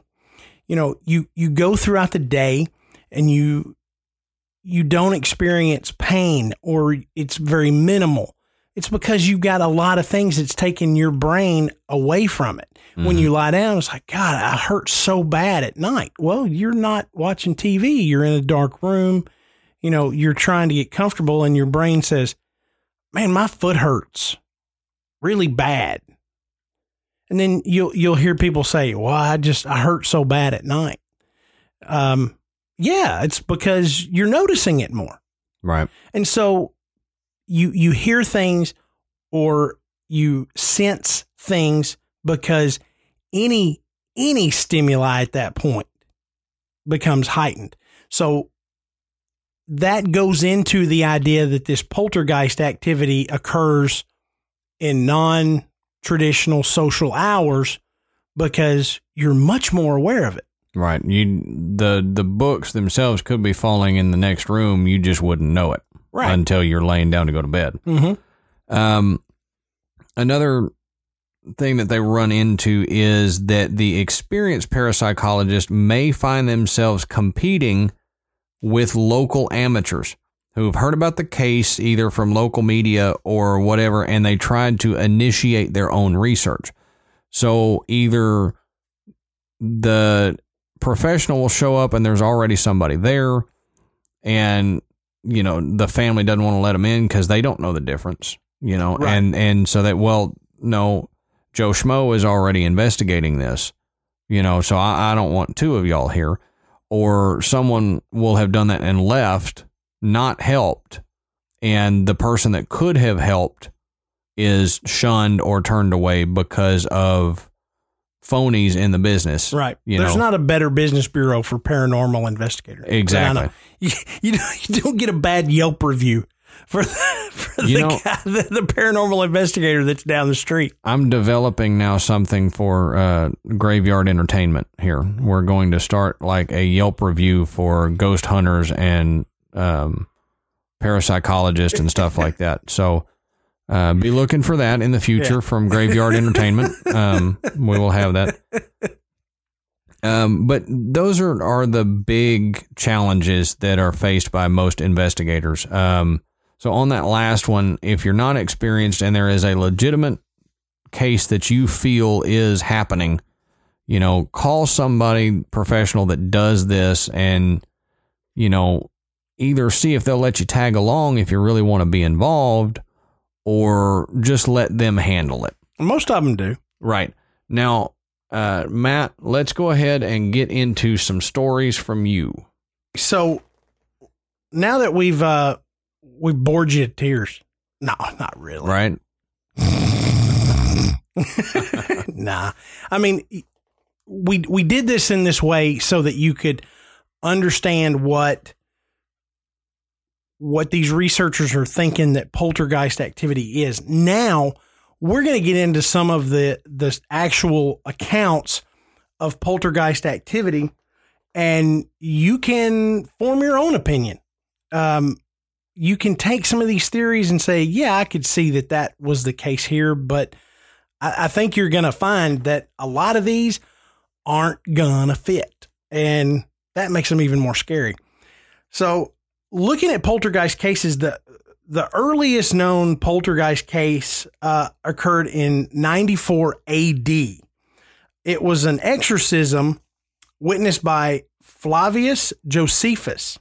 You know, you you go throughout the day and you you don't experience pain or it's very minimal. It's because you've got a lot of things that's taking your brain away from it. When you lie down, it's like, God, I hurt so bad at night. Well, you're not watching TV. You're in a dark room. You know, you're trying to get comfortable and your brain says, man, my foot hurts really bad. And then you'll you'll hear people say, "Well, I just I hurt so bad at night." Um, yeah, it's because you're noticing it more. Right. And so you you hear things or you sense things because any any stimuli at that point becomes heightened. So that goes into the idea that this poltergeist activity occurs in non traditional social hours because you're much more aware of it. Right. You the the books themselves could be falling in the next room. You just wouldn't know it Right. until you're laying down to go to bed. Mm-hmm. Um, another thing that they run into is that the experienced parapsychologist may find themselves competing with local amateurs who have heard about the case either from local media or whatever, and they tried to initiate their own research. So either the professional will show up and there's already somebody there, and you know the family doesn't want to let them in because they don't know the difference you know Right. and and so that well no joe schmo is already investigating this you know so I, I don't want two of y'all here or someone will have done that and left not helped and the person that could have helped is shunned or turned away because of phonies in the business Right. There's know not a better business bureau for paranormal investigators. Exactly. <laughs> You, you, don't, you don't get a bad Yelp review for the, <laughs> for the know- guy, <laughs> the, the paranormal investigator that's down the street. I'm developing now something for uh, graveyard entertainment here. We're going to start like a Yelp review for ghost hunters and um, parapsychologists and stuff like that. So uh, be looking for that in the future Yeah. from Graveyard Entertainment. Um, we will have that. Um, but those are, are the big challenges that are faced by most investigators. Um, so on that last one, if you're not experienced and there is a legitimate case that you feel is happening, you know, call somebody professional that does this and, you know, either see if they'll let you tag along if you really want to be involved or just let them handle it. Most of them do. Right. Now, uh, Matt, let's go ahead and get into some stories from you. So now that we've uh, we've bored you to tears, no, not really. Right. <laughs> nah. I mean, we we did this in this way so that you could understand what what these researchers are thinking that poltergeist activity is. Now, we're going to get into some of the the actual accounts of poltergeist activity and you can form your own opinion. Um, you can take some of these theories and say, yeah, I could see that that was the case here, but I, I think you're going to find that a lot of these aren't going to fit. And that makes them even more scary. So, looking at poltergeist cases, the the earliest known poltergeist case uh, occurred in 94 AD. It was an exorcism witnessed by Flavius Josephus.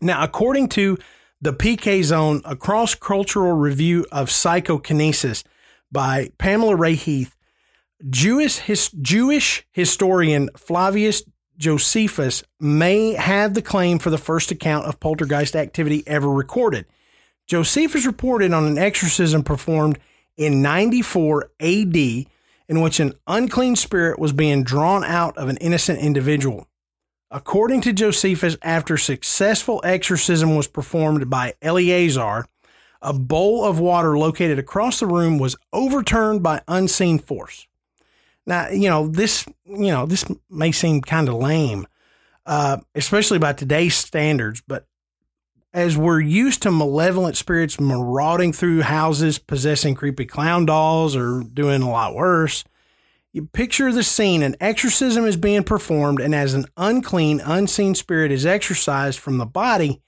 Now, according to the PK Zone, a cross cultural review of psychokinesis by Pamela Rae Heath, Jewish, his, Jewish historian Flavius Josephus may have the claim for the first account of poltergeist activity ever recorded. Josephus reported on an exorcism performed in 94 AD in which an unclean spirit was being drawn out of an innocent individual. According to Josephus, after successful exorcism was performed by Eleazar, a bowl of water located across the room was overturned by unseen force. Now, you know, this, you know, this may seem kind of lame, uh, especially by today's standards, but as we're used to malevolent spirits marauding through houses, possessing creepy clown dolls, or doing a lot worse, you picture the scene an exorcism is being performed, and as an unclean, unseen spirit is exorcised from the body,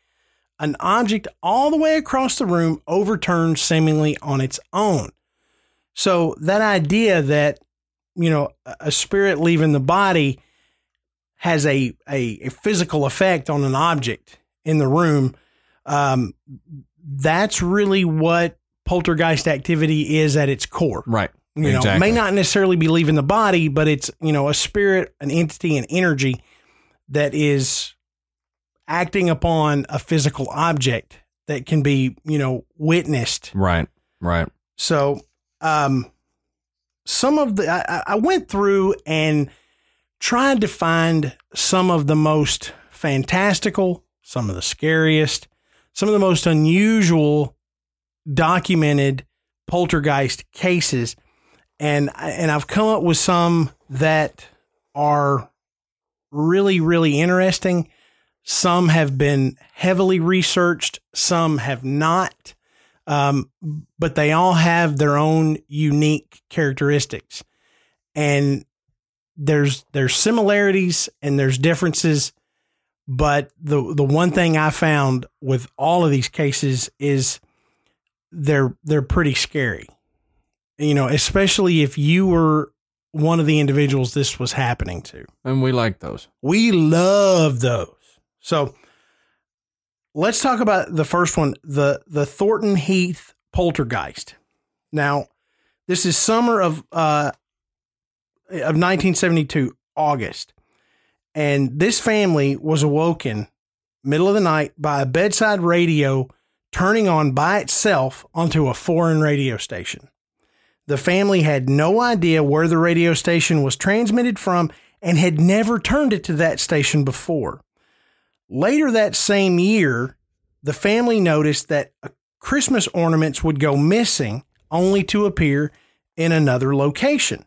an object all the way across the room overturns seemingly on its own. So, that idea that, you know, a spirit leaving the body has a, a, a physical effect on an object in the room, um, that's really what poltergeist activity is at its core. Right. You know, may not necessarily be leaving the body, but it's, you know, a spirit, an entity, an energy that is acting upon a physical object that can be, you know, witnessed. Right. Right. So, um, some of the, I, I- I went through and tried to find some of the most fantastical, some of the scariest, some of the most unusual documented poltergeist cases. And, and I've come up with some that are really, really interesting. Some have been heavily researched, some have not. Um, but they all have their own unique characteristics. And there's there's similarities and there's differences, but the the one thing I found with all of these cases is they're they're pretty scary. You know, especially if you were one of the individuals this was happening to. And we like those. We love those. So let's talk about the first one, the the Thornton Heath poltergeist. Now, this is summer of uh of 1972, August. And this family was awoken middle of the night by a bedside radio turning on by itself onto a foreign radio station. The family had no idea where the radio station was transmitted from and had never turned it to that station before. Later that same year, the family noticed that Christmas ornaments would go missing only to appear in another location.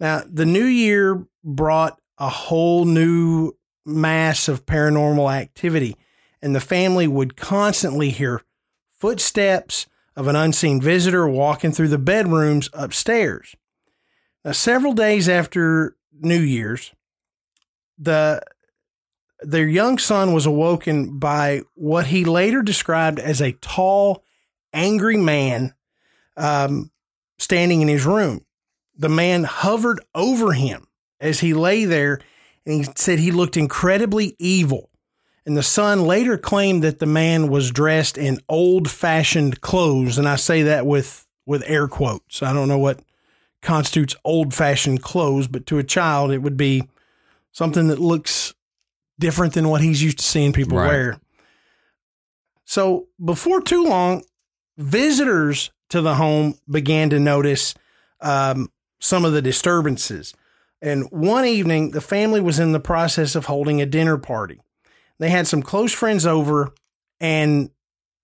Now, the new year brought a whole new mass of paranormal activity, and the family would constantly hear footsteps of an unseen visitor walking through the bedrooms upstairs. Now, several days after New Year's, the their young son was awoken by what he later described as a tall, angry man um, standing in his room. The man hovered over him as he lay there, and he said he looked incredibly evil. And the son later claimed that the man was dressed in old fashioned clothes. And I say that with, with air quotes. I don't know what constitutes old fashioned clothes, but to a child, it would be something that looks different than what he's used to seeing people Right. wear. So before too long, visitors to the home began to notice um, some of the disturbances. And one evening, the family was in the process of holding a dinner party. They had some close friends over, and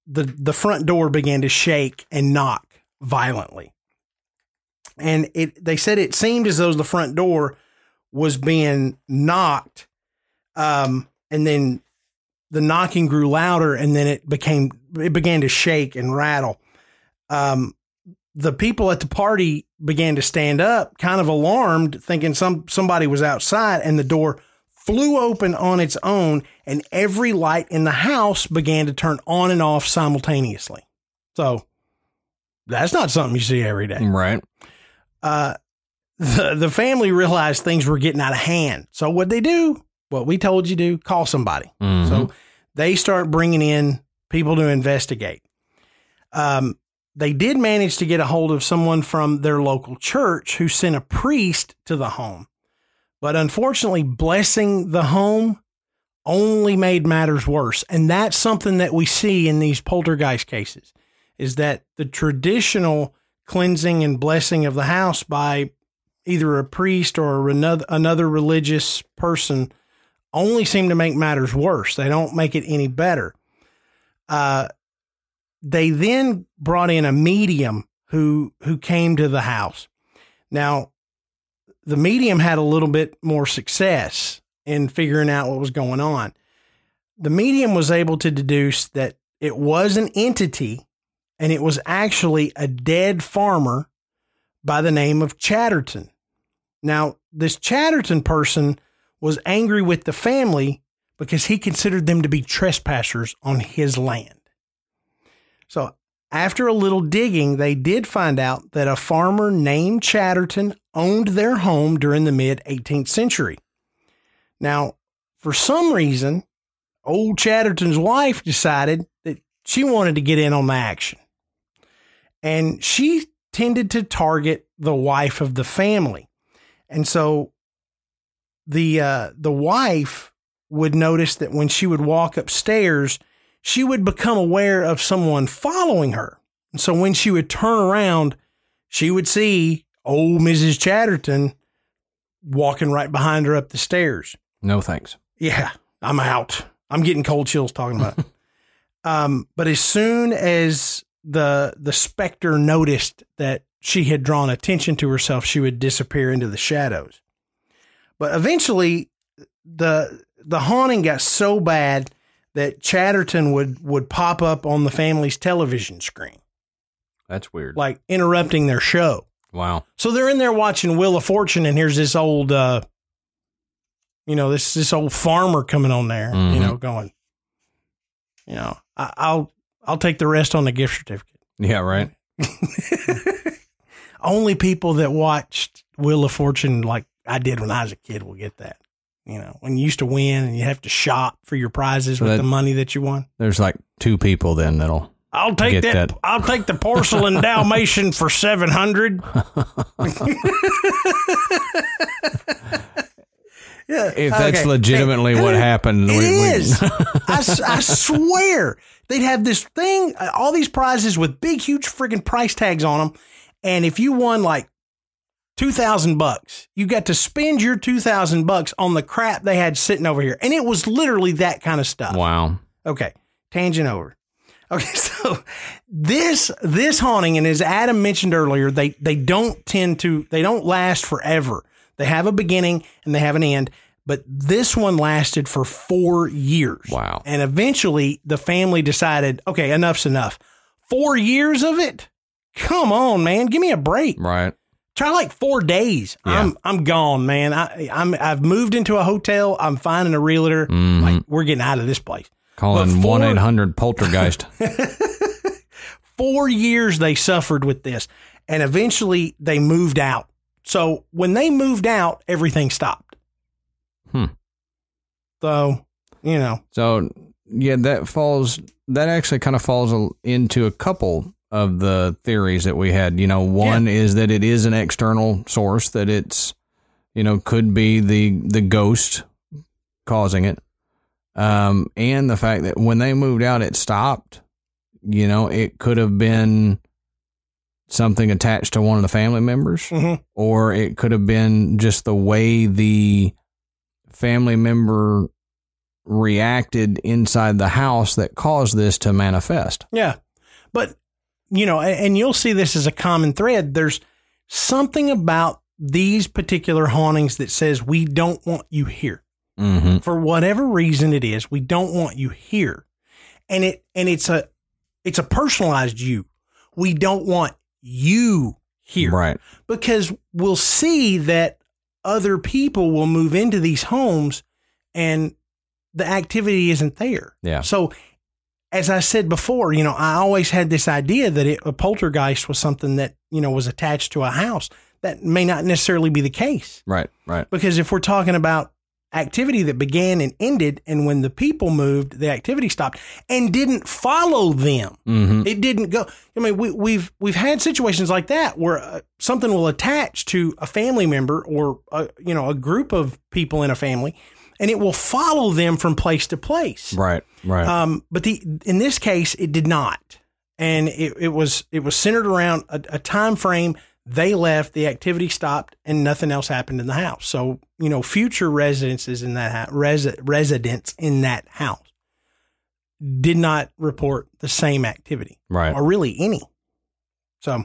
the the front door began to shake and knock violently. And it they said it seemed as though the front door was being knocked, um, and then the knocking grew louder, and then it became it began to shake and rattle. Um, the people at the party began to stand up, kind of alarmed, thinking some somebody was outside, and the door flew open on its own, and every light in the house began to turn on and off simultaneously. So that's not something you see every day Right. uh, the, the family realized things were getting out of hand. So what they do, what we told you to, call somebody. Mhm. So they start bringing in people to investigate. Um, they did manage to get a hold of someone from their local church who sent a priest to the home. But unfortunately, blessing the home only made matters worse. And that's something that we see in these poltergeist cases is that the traditional cleansing and blessing of the house by either a priest or another, another religious person only seem to make matters worse. They don't make it any better. Uh, they then brought in a medium who who came to the house. Now, the medium had a little bit more success in figuring out what was going on. The medium was able to deduce that it was an entity and it was actually a dead farmer by the name of Chatterton. Now, this Chatterton person was angry with the family because he considered them to be trespassers on his land. So, after a little digging, they did find out that a farmer named Chatterton owned their home during the mid 18th century. Now, for some reason, old Chatterton's wife decided that she wanted to get in on the action. And she tended to target the wife of the family. And so the uh, the wife would notice that when she would walk upstairs, she would become aware of someone following her. And so when she would turn around, she would see old Mrs. Chatterton walking right behind her up the stairs. No thanks. Yeah, I'm out. I'm getting cold chills talking about it. <laughs> um, but as soon as the the specter noticed that she had drawn attention to herself, she would disappear into the shadows. But eventually, the the haunting got so bad that Chatterton would would pop up on the family's television screen, That's weird. like interrupting their show. Wow. So they're in there watching Wheel of Fortune, and here's this old, uh, you know, this this old farmer coming on there, you Mhm. know, going, you know, I, I'll I'll take the rest on the gift certificate. Yeah, right. <laughs> Only people that watched Wheel of Fortune like I did when I was a kid will get that. You know, when you used to win and you have to shop for your prizes So with that- the money that you won. There's like two people then that'll. I'll take that, that. I'll take the porcelain Dalmatian for seven hundred. yeah, If that's okay. legitimately Hey, what hey, happened, It we- we- is. I, s- I swear they'd have this thing, uh, all these prizes with big, huge friggin' price tags on them. And if you won like two thousand bucks, you got to spend your two thousand bucks on the crap they had sitting over here, and it was literally that kind of stuff. wow. Okay, tangent over. Okay, <laughs> so this this haunting, and as Adam mentioned earlier, they they don't tend to they don't last forever. They have a beginning and they have an end, but this one lasted for four years. Wow. And eventually, the family decided, okay, enough's enough. Four years of it? Come on, man, give me a break. Right. Try like four days. Yeah. I'm I'm gone, man. I I'm I've moved into a hotel. I'm finding a realtor. Mhm. Like we're getting out of this place. Calling one eight hundred poltergeist. <laughs> four years they suffered with this and eventually they moved out so when they moved out everything stopped Hmm. so you know So yeah, that falls. That actually kind of falls into a couple of the theories that we had. You know, one is that it is an external source. That it's, you know, could be the the ghost causing it, um, and the fact that when they moved out, it stopped. You know, it could have been something attached to one of the family members mhm. or it could have been just the way the family member reacted inside the house that caused this to manifest. yeah but you know and you'll see this as a common thread there's something about these particular hauntings that says we don't want you here Mm-hmm. for whatever reason it is we don't want you here and it and it's a it's a personalized you we don't want you here Right. because we'll see that other people will move into these homes and the activity isn't there. Yeah. So, as I said before, you know, I always had this idea that it, a poltergeist was something that, you know, was attached to a house. That may not necessarily be the case Right. Right. because if we're talking about activity that began and ended, and when the people moved, the activity stopped and didn't follow them. Mm-hmm. It didn't go. I mean, we, we've we've had situations like that where uh, something will attach to a family member or a, you know a group of people in a family, and it will follow them from place to place. Right. Right. Um, but the in this case, it did not, and it, it was it was centered around a, a time frame. They left, the activity stopped, and nothing else happened in the house. So you know, future residences in that house, resi- residents in that house did not report the same activity right. or really any. So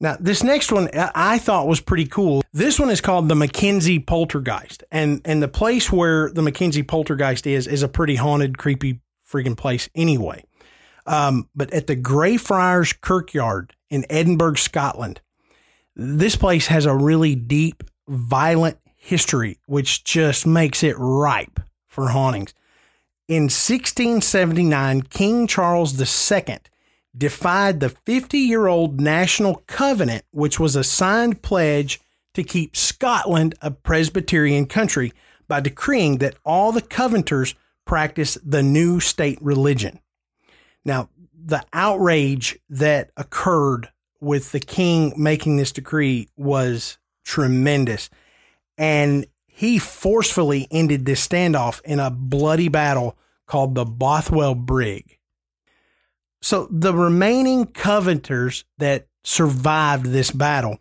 now this next one I I thought was pretty cool. This one is called the Mackenzie Poltergeist, and and the place where the Mackenzie Poltergeist is is a pretty haunted, creepy, freaking place anyway. Um, but at the Greyfriars Kirkyard in Edinburgh, Scotland, this place has a really deep, violent history, which just makes it ripe for hauntings. In 1679, King Charles II defied the 50 year old National Covenant, which was a signed pledge to keep Scotland a Presbyterian country by decreeing that all the Covenanters practice the new state religion. Now, the outrage that occurred with the king making this decree was tremendous. And he forcefully ended this standoff in a bloody battle called the Bothwell Brig. So the remaining Covenanters that survived this battle,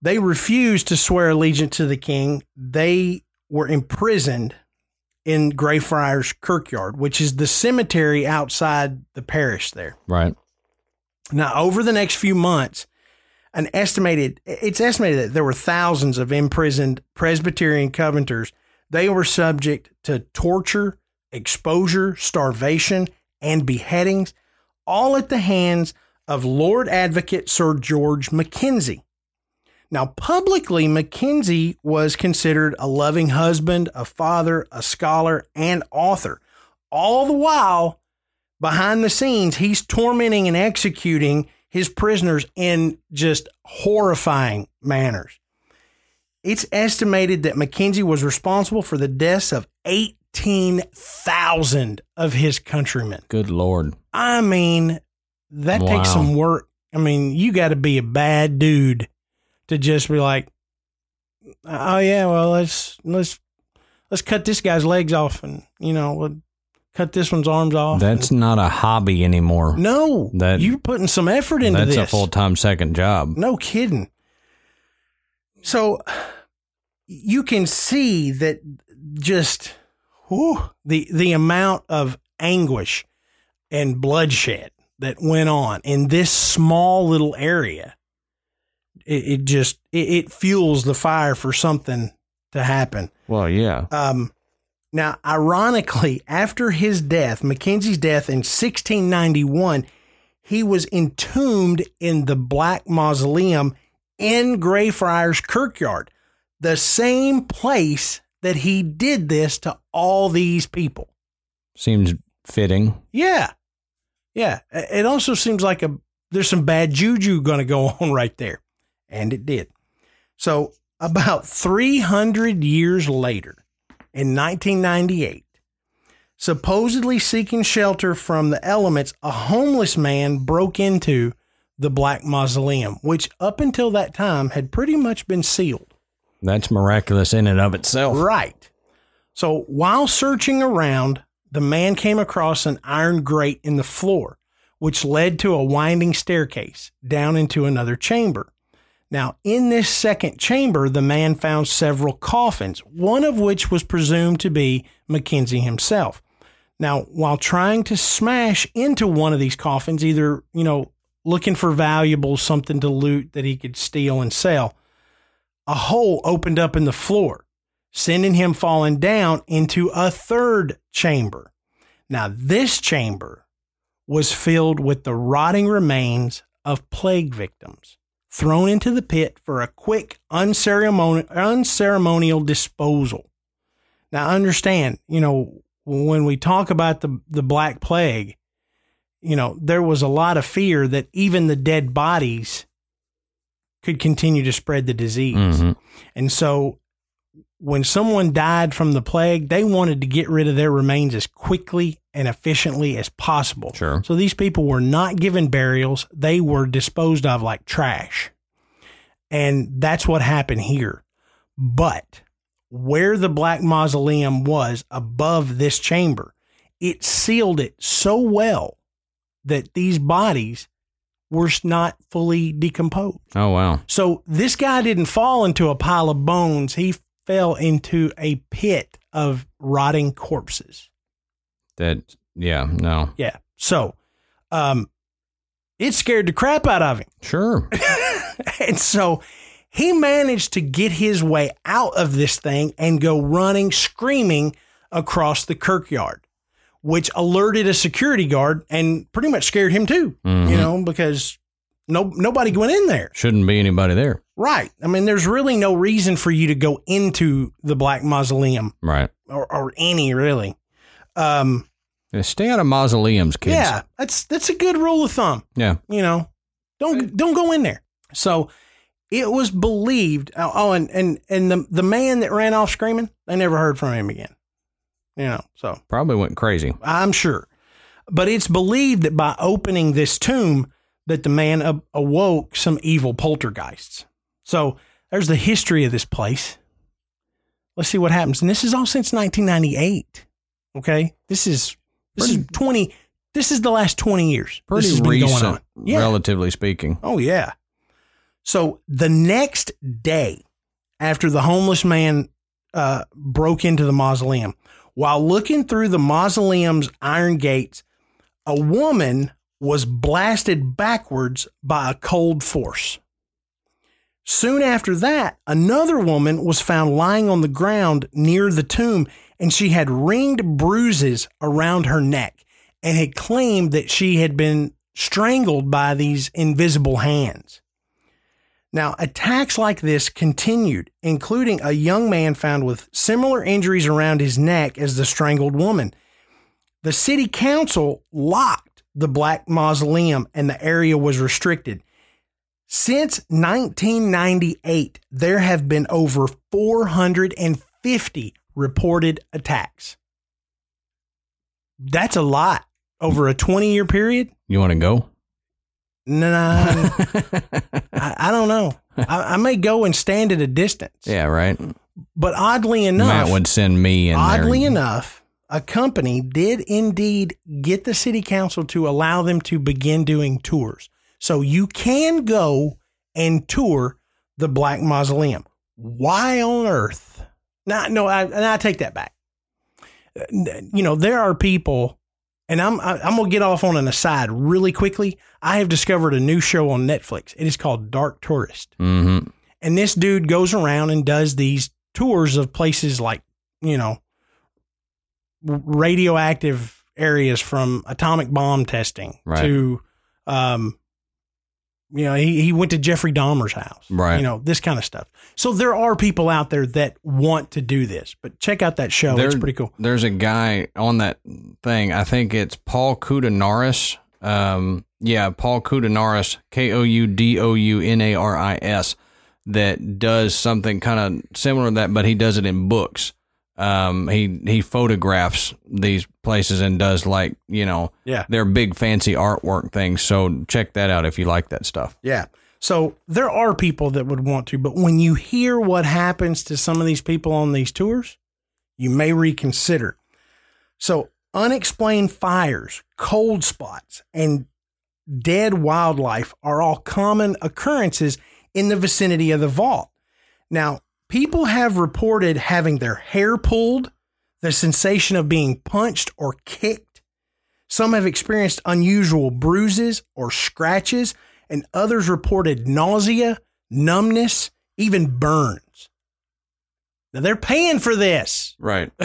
they refused to swear allegiance to the king. They were imprisoned in Greyfriars Kirkyard, which is the cemetery outside the parish there. Right. Now, over the next few months, an estimated it's estimated that there were thousands of imprisoned Presbyterian Covenanters. They were subject to torture, exposure, starvation, and beheadings, all at the hands of Lord Advocate Sir George Mackenzie. Now, publicly, Mackenzie was considered a loving husband, a father, a scholar, and author. All the while, behind the scenes, he's tormenting and executing his prisoners in just horrifying manners. It's estimated that Mackenzie was responsible for the deaths of 18,000 of his countrymen. Good Lord. I mean, that Wow. takes some work. I mean, you got to be a bad dude to just be like, "Oh yeah, well let's let's let's cut this guy's legs off, and you know, we'll cut this one's arms off." That's not a hobby anymore. no, that- you're putting some effort into That's this. a full time second job. No kidding. So you can see that just whew, the the amount of anguish and bloodshed that went on in this small little area. It, it just it, it fuels the fire for something to happen. Well, yeah. Um, now, ironically, after his death, Mackenzie's death in 1691, he was entombed in the Black Mausoleum in Greyfriars Kirkyard, the same place that he did this to all these people. Seems fitting. Yeah. Yeah. It also seems like a there's some bad juju going to go <laughs> on right there. And it did. So, about 300 years later, in 1998, supposedly seeking shelter from the elements, a homeless man broke into the Black Mausoleum, which up until that time had pretty much been sealed. That's miraculous in and of itself. Right. So while searching around, the man came across an iron grate in the floor, which led to a winding staircase down into another chamber. Now, in this second chamber, the man found several coffins, one of which was presumed to be Mackenzie himself. Now, while trying to smash into one of these coffins, either, you know, looking for valuables, something to loot that he could steal and sell, a hole opened up in the floor, sending him falling down into a third chamber. Now, this chamber was filled with the rotting remains of plague victims thrown into the pit for a quick, unceremonial, unceremonial disposal. Now, understand, you know, when we talk about the, the Black Plague, you know, there was a lot of fear that even the dead bodies could continue to spread the disease. Mhm. And so when someone died from the plague, they wanted to get rid of their remains as quickly and efficiently as possible. Sure. So these people were not given burials, they were disposed of like trash. And that's what happened here. But where the Black Mausoleum was above this chamber, it sealed it so well that these bodies were not fully decomposed. Oh, wow. So this guy didn't fall into a pile of bones. He fell into a pit of rotting corpses. That, yeah, no. Yeah. So, um, it scared the crap out of him. Sure. <laughs> and so he managed to get his way out of this thing and go running, screaming across the kirkyard, which alerted a security guard and pretty much scared him too, Mhm. you know, because no, nobody went in there. Shouldn't be anybody there. Right. I mean, there's really no reason for you to go into the Black Mausoleum Right. or, or any really. Um, Yeah, Stay out of mausoleums, kids. yeah, that's that's a good rule of thumb. Yeah. You know, don't don't go in there. So it was believed. Oh, oh, and and and the the man that ran off screaming, they never heard from him again. You know, so Probably went crazy. I'm sure. But it's believed that by opening this tomb, that the man a- awoke some evil poltergeists. So there's the history of this place. Let's see what happens. And this is all since 1998. Okay, this is this is 20. This is the last 20 years. Pretty this has been recent, going on. Yeah. relatively speaking. Oh, yeah. So the next day after the homeless man uh, broke into the mausoleum, while looking through the mausoleum's iron gates, a woman was blasted backwards by a cold force. Soon after that, another woman was found lying on the ground near the tomb, and she had ringed bruises around her neck and had claimed that she had been strangled by these invisible hands. Now, attacks like this continued, including a young man found with similar injuries around his neck as the strangled woman. The city council locked the Black Mausoleum and the area was restricted. Since 1998, there have been over 450 reported attacks. That's a lot over a 20 year period. You want to go? Nah, <laughs> I, I don't know. I, I may go and stand at a distance. yeah, right. But oddly enough, Matt would send me in oddly there. enough, a company did indeed get the city council to allow them to begin doing tours. So you can go and tour the Black Mausoleum. Why on earth? Now, no, I, and I take that back. You know, there are people, and I'm I- I'm gonna get off on an aside really quickly. I have discovered a new show on Netflix. It is called Dark Tourist. Mm-hmm. And this dude goes around and does these tours of places like, you know, radioactive areas from atomic bomb testing Right. to, um, you know, he, he went to Jeffrey Dahmer's house, Right. You know, this kind of stuff. So there are people out there that want to do this, but check out that show. it's pretty cool. There's a guy on that thing. I think it's Paul Koudounaris. Um, yeah, Paul Koudounaris, K O U D O U N A R I S, that does something kind of similar to that, but he does it in books. Um, he he photographs these places and does like you know Yeah. they're big fancy artwork things. So check that out if you like that stuff. Yeah. So there are people that would want to, but when you hear what happens to some of these people on these tours, you may reconsider. So unexplained fires, cold spots, and dead wildlife are all common occurrences in the vicinity of the vault. Now, people have reported having their hair pulled, the sensation of being punched or kicked. Some have experienced unusual bruises or scratches, and others reported nausea, numbness, even burns. Now they're paying for this. Right. <laughs>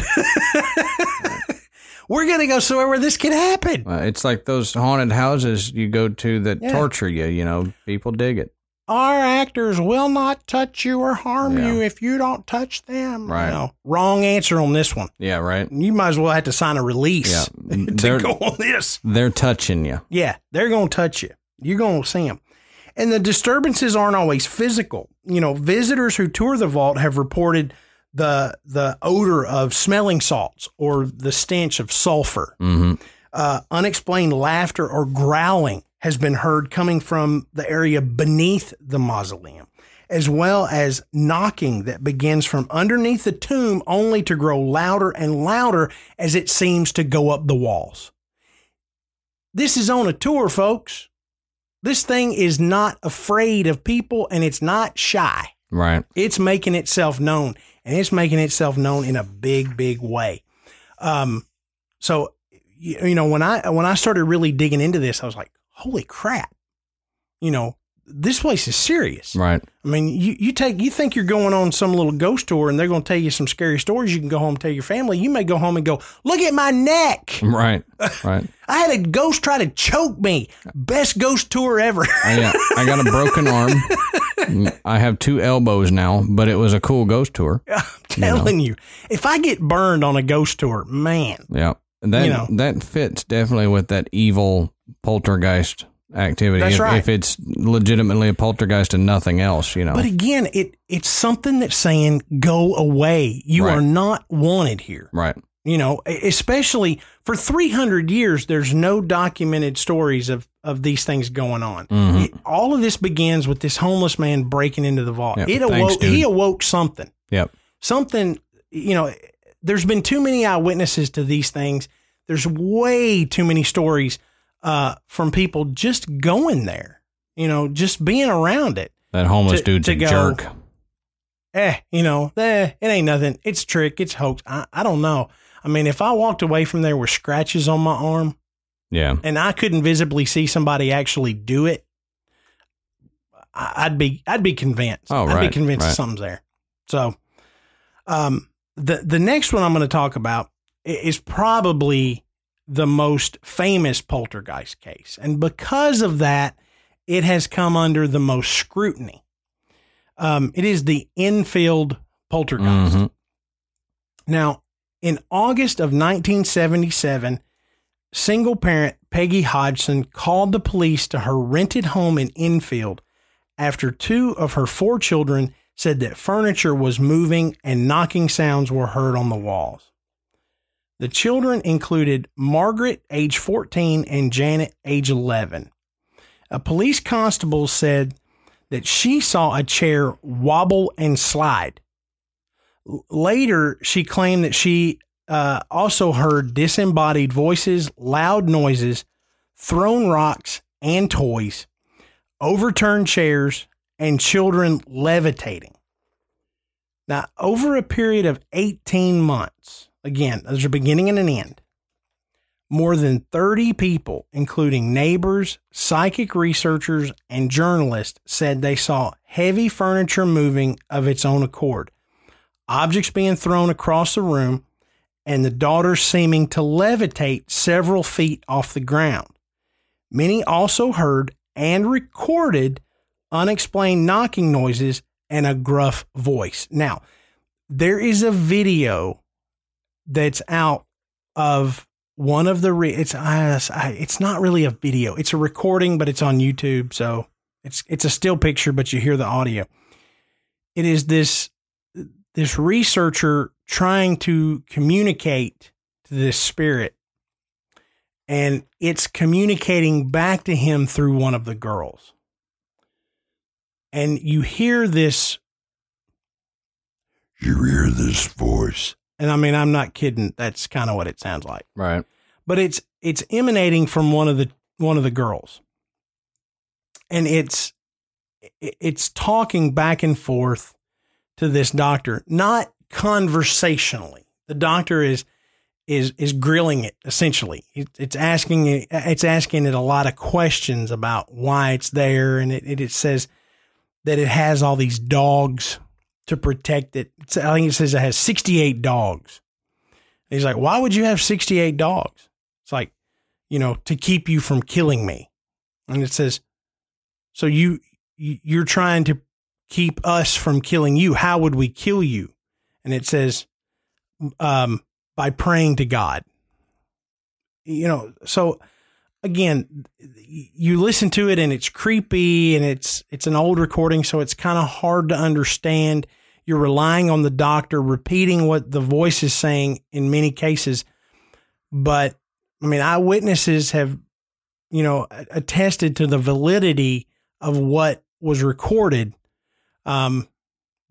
We're going to go somewhere where this can happen. Uh, it's like those haunted houses you go to that Yeah. torture you. You know, people dig it. Our actors will not touch you or harm Yeah. you if you don't touch them. Right. No, wrong answer on this one. Yeah, right. You might as well have to sign a release Yeah. <laughs> to They're- go on this. They're touching you. Yeah, they're going to touch you. You're going to see them. And the disturbances aren't always physical. You know, visitors who tour the vault have reported the the odor of smelling salts or the stench of sulfur. hmm Uh, unexplained laughter or growling has been heard coming from the area beneath the mausoleum, as well as knocking that begins from underneath the tomb only to grow louder and louder as it seems to go up the walls. This is on a tour, folks. This thing is not afraid of people and it's not shy. Right. It's making itself known and it's making itself known in a big, big way. Um, so, you, you know, when I, when I started really digging into this, I was like, holy crap, you know, this place is serious. Right. I mean, you, you take, you think you're going on some little ghost tour and they're going to tell you some scary stories. You can go home and tell your family. You may go home and go, look at my neck. <laughs> Right. Right. <laughs> I had a ghost try to choke me. Best ghost tour ever. <laughs> I, yeah, I got a broken arm. I have two elbows now, but it was a cool ghost tour. I'm telling you, if I get burned on a ghost tour, man, Yeah. That You know. that fits definitely with that evil poltergeist activity. That's if, right. if it's legitimately a poltergeist and nothing else, you know. But again, it it's something that's saying go away. You Right. are not wanted here. right. You know, especially for 300 years, there's no documented stories of, of these things going on. Mhm. It- all of this begins with this homeless man breaking into the vault. Yep. It awoke, dude. he awoke something Yep. something you know there's been too many eyewitnesses to these things. There's way too many stories uh, from people just going there you know just being around it. That homeless To- dude's to a go- jerk. eh you know eh, it ain't nothing. It's trick. It's hoax. I, I don't know. I mean if i walked away from there with scratches on my arm Yeah. and i couldn't visibly see somebody actually do it i'd be i'd be convinced. Oh, right, i'd be convinced right. something's there. So um the the next one i'm going to talk about is probably the most famous poltergeist case. And because of that it has come under the most scrutiny. Um it is the enfield poltergeist. Mhm. now, in August of 1977, single parent Peggy Hodgson called the police to her rented home in Enfield after two of her four children said that furniture was moving and knocking sounds were heard on the walls. The children included Margaret, age 14, and Janet, age 11. A police constable said that she saw a chair wobble and slide. Later, she claimed that she uh, also heard disembodied voices, loud noises, thrown rocks and toys, overturned chairs, and children levitating. Now, over a period of 18 months, again, there's a beginning and an end, more than 30 people, including neighbors, psychic researchers, and journalists, said they saw heavy furniture moving of its own accord objects being thrown across the room, and the daughter seeming to levitate several feet off the ground. Many also heard and recorded unexplained knocking noises and a gruff voice. Now, there is a video that's out of one of the re- it's uh, it's not really a video. It's a recording, but it's on YouTube, so it's it's a still picture, but you hear the audio. It is this this researcher trying to communicate to this spirit and it's communicating back to him through one of the girls and you hear this you hear this voice. And i mean i'm not kidding. That's kind of what it sounds like. Right. but it's it's emanating from one of the one of the girls. And it's it's talking back and forth to this doctor not conversationally. The doctor is is is grilling it essentially. It, it's asking it it's asking it a lot of questions about why it's there and it, it, it says that it has all these dogs to protect it i think it says it has 68 dogs and he's like why would you have 68 dogs it's like, you know, to keep you from killing me. And it says, so you- you're trying to keep us from killing you. How would we kill you? And it says, um, by praying to God. You know, so again, you listen to it and it's creepy and it's it's an old recording, so it's kind of hard to understand. You're relying on the doctor repeating what the voice is saying in many cases, but I mean, eyewitnesses have, you know, attested to the validity of what was recorded. Um,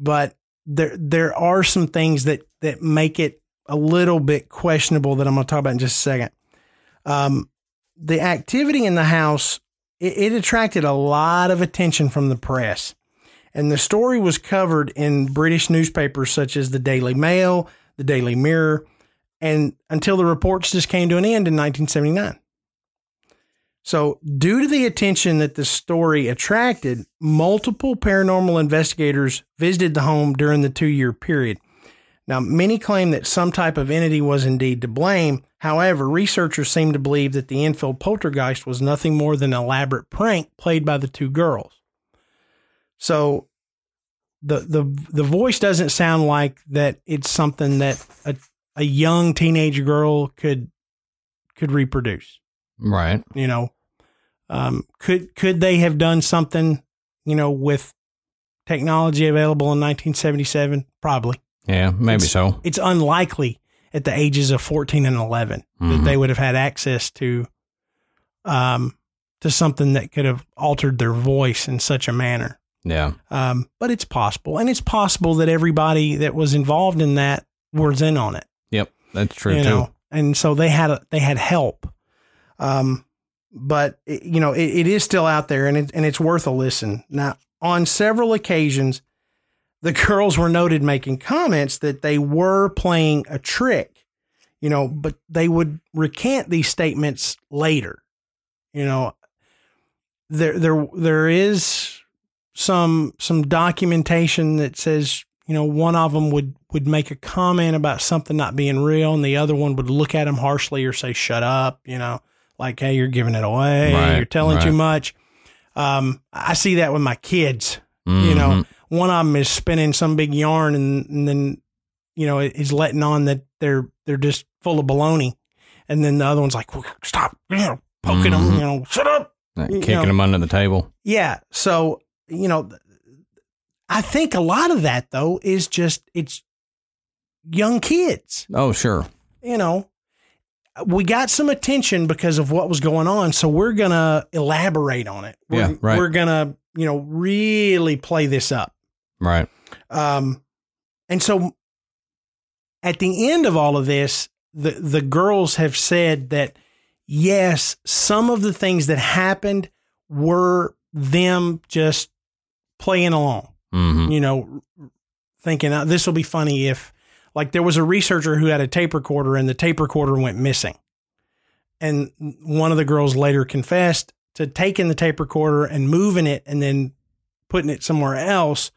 but there there are some things that that make it a little bit questionable that I'm going to talk about in just a second. Um, the activity in the house it, it attracted a lot of attention from the press, and the story was covered in British newspapers such as the Daily Mail, the Daily Mirror, and until the reports just came to an end in 1979. So, due to the attention that the story attracted, multiple paranormal investigators visited the home during the two year period. Now, many claim that some type of entity was indeed to blame. However, researchers seem to believe that the Enfield poltergeist was nothing more than an elaborate prank played by the two girls. So, the the the voice doesn't sound like that it's something that a, a young teenage girl could could reproduce Right. you know um, could could they have done something you know with technology available in 1977 probably Yeah, maybe It's- so. it's unlikely at the ages of 14 and 11 that Mhm. they would have had access to um to something that could have altered their voice in such a manner. Yeah. Um, but it's possible, and it's possible that everybody that was involved in that was in on it. Yep. That's true you too. know, and so they had a, they had help. Um, but it, you know, it, it is still out there, and it, and it's worth a listen. Now, on several occasions, the girls were noted making comments that they were playing a trick, you know, but they would recant these statements later. You know, there there there is some some documentation that says you know one of them would would make a comment about something not being real and the other one would look at him harshly or say shut up you know like hey you're giving it away Right, you're telling too much um i see that with my kids you know Mhm. One of them is spinning some big yarn and, and then you know is letting on that they're they're just full of baloney and then the other one's like stop you know poking them Mhm. you know shut up Like kicking know. them under the table. yeah. So, you know, I think a lot of that though is just it's young kids, Oh, sure. you know. We got some attention because of what was going on, so we're going to elaborate on it. We're, Yeah, right. We're going to, you know, really play this up. Right. Um and so at the end of all of this, the the girls have said that yes, some of the things that happened were them just playing along. hmm You know, thinking uh, this will be funny if like there was a researcher who had a tape recorder and the tape recorder went missing. And one of the girls later confessed to taking the tape recorder and moving it and then putting it somewhere else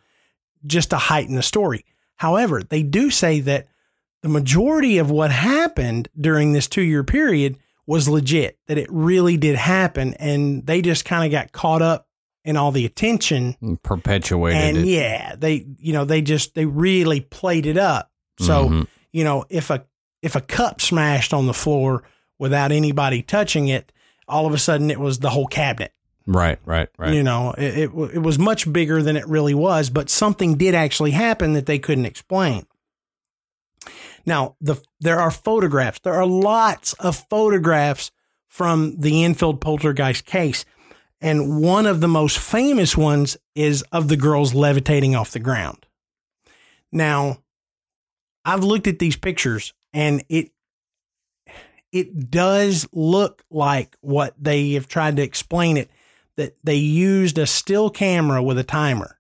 just to heighten the story. However, they do say that the majority of what happened during this two year period was legit, that it really did happen. And they just kind of got caught up in all the attention. Perpetuated And it. yeah, they, you know, they just, they really played it up. So, Mhm. you know, if a, if a cup smashed on the floor without anybody touching it, all of a sudden it was the whole cabinet. Right. Right. Right. You know, it, it it was much bigger than it really was, but something did actually happen that they couldn't explain. Now, the there are photographs. There are lots of photographs from the Enfield poltergeist case, and one of the most famous ones is of the girls levitating off the ground. Now, I've looked at these pictures, and it it does look like what they have tried to explain it that they used a still camera with a timer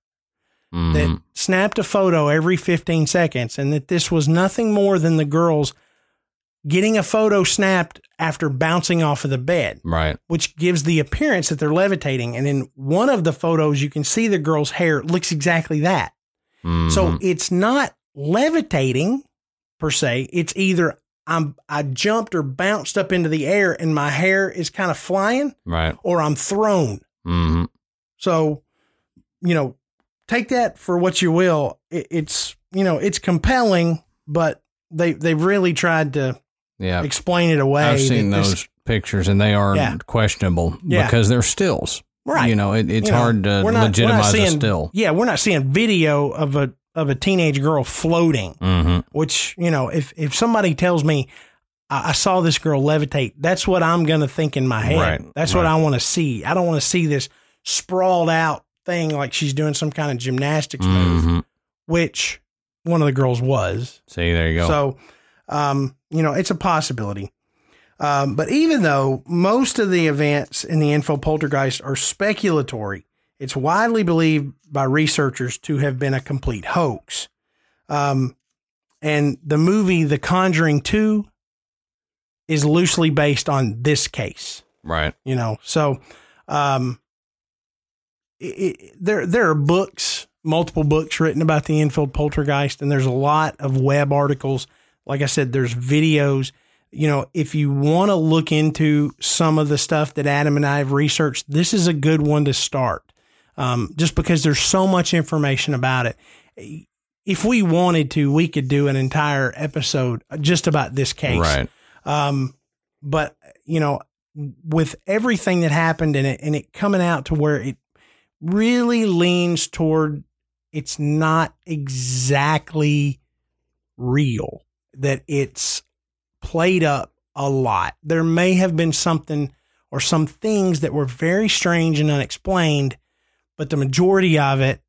Mhm. that snapped a photo every 15 seconds and that this was nothing more than the girls getting a photo snapped after bouncing off of the bed right. which gives the appearance that they're levitating and in one of the photos you can see the girl's hair looks exactly that so Mhm. it's not levitating per se it's either I'm I jumped or bounced up into the air and my hair is kind of flying right. or I'm thrown hmm so, you know, take that for what you will. It, it's you know it's compelling, but they they've really tried to Yeah. explain it away. I've seen that this- those pictures and they are Yeah. questionable Yeah. because they're stills. right. You know, it, it's You know, hard to we're not- we're not legitimize a still. Yeah, we're not seeing video of a of a teenage girl floating. hmm Which you know, if if somebody tells me. I I saw this girl levitate. That's what I'm going to think in my head. Right, That's what. I want to see. I don't want to see this sprawled out thing like she's doing some kind of gymnastics move, hmm which one of the girls was. See, there you go. So, um, you know, it's a possibility. Um, but even though most of the events in the Enfield poltergeist are speculatory, it's widely believed by researchers to have been a complete hoax. Um, and the movie The Conjuring 2 is loosely based on this case right. you know so um it, it, there there are books multiple books written about the Enfield poltergeist and there's a lot of web articles like i said there's videos you know if you want to look into some of the stuff that adam and i have researched this is a good one to start um, just because there's so much information about it if we wanted to we could do an entire episode just about this case Right. um, but you know, with everything that happened in it and it coming out to where it really leans toward it's not exactly real. that it's played up a lot. There may have been something or some things that were very strange and unexplained, but the majority of it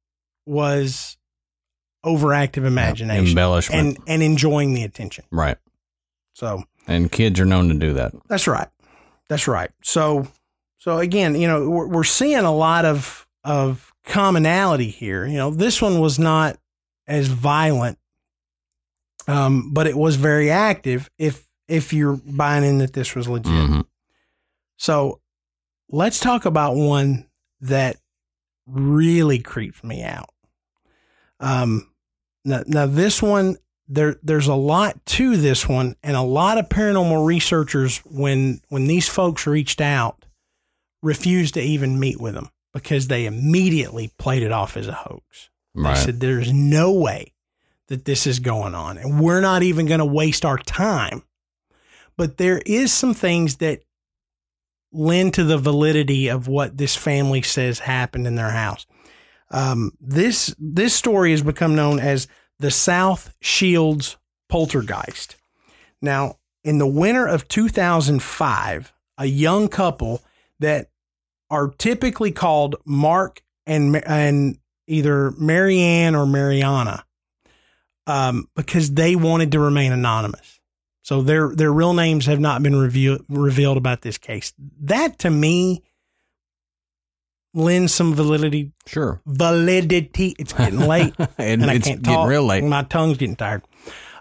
was overactive imagination, embellishment. and and enjoying the attention. Right. So And kids are known to do that. that's right. That's right. So, so again, you know, we're, we're seeing a lot of of commonality here. You know, this one was not as violent, um, but it was very active. If if you're buying in that this was legit. Mhm. So, let's talk about one that really creeps me out. Um, now, now this one there there's a lot to this one and a lot of paranormal researchers when when these folks reached out refused to even meet with them because they immediately played it off as a hoax Right. they said there's no way that this is going on and we're not even going to waste our time but there is some things that lend to the validity of what this family says happened in their house um, this this story has become known as the South Shields poltergeist. Now, in the winter of 2005, a young couple that are typically called Mark and and either Marianne or Mariana, um, because they wanted to remain anonymous. So their their real names have not been reveal, revealed about this case. That to me lends some validity Sure. validity. It's getting late, <laughs> and, and I it's can't getting talk. real late. My tongue's getting tired.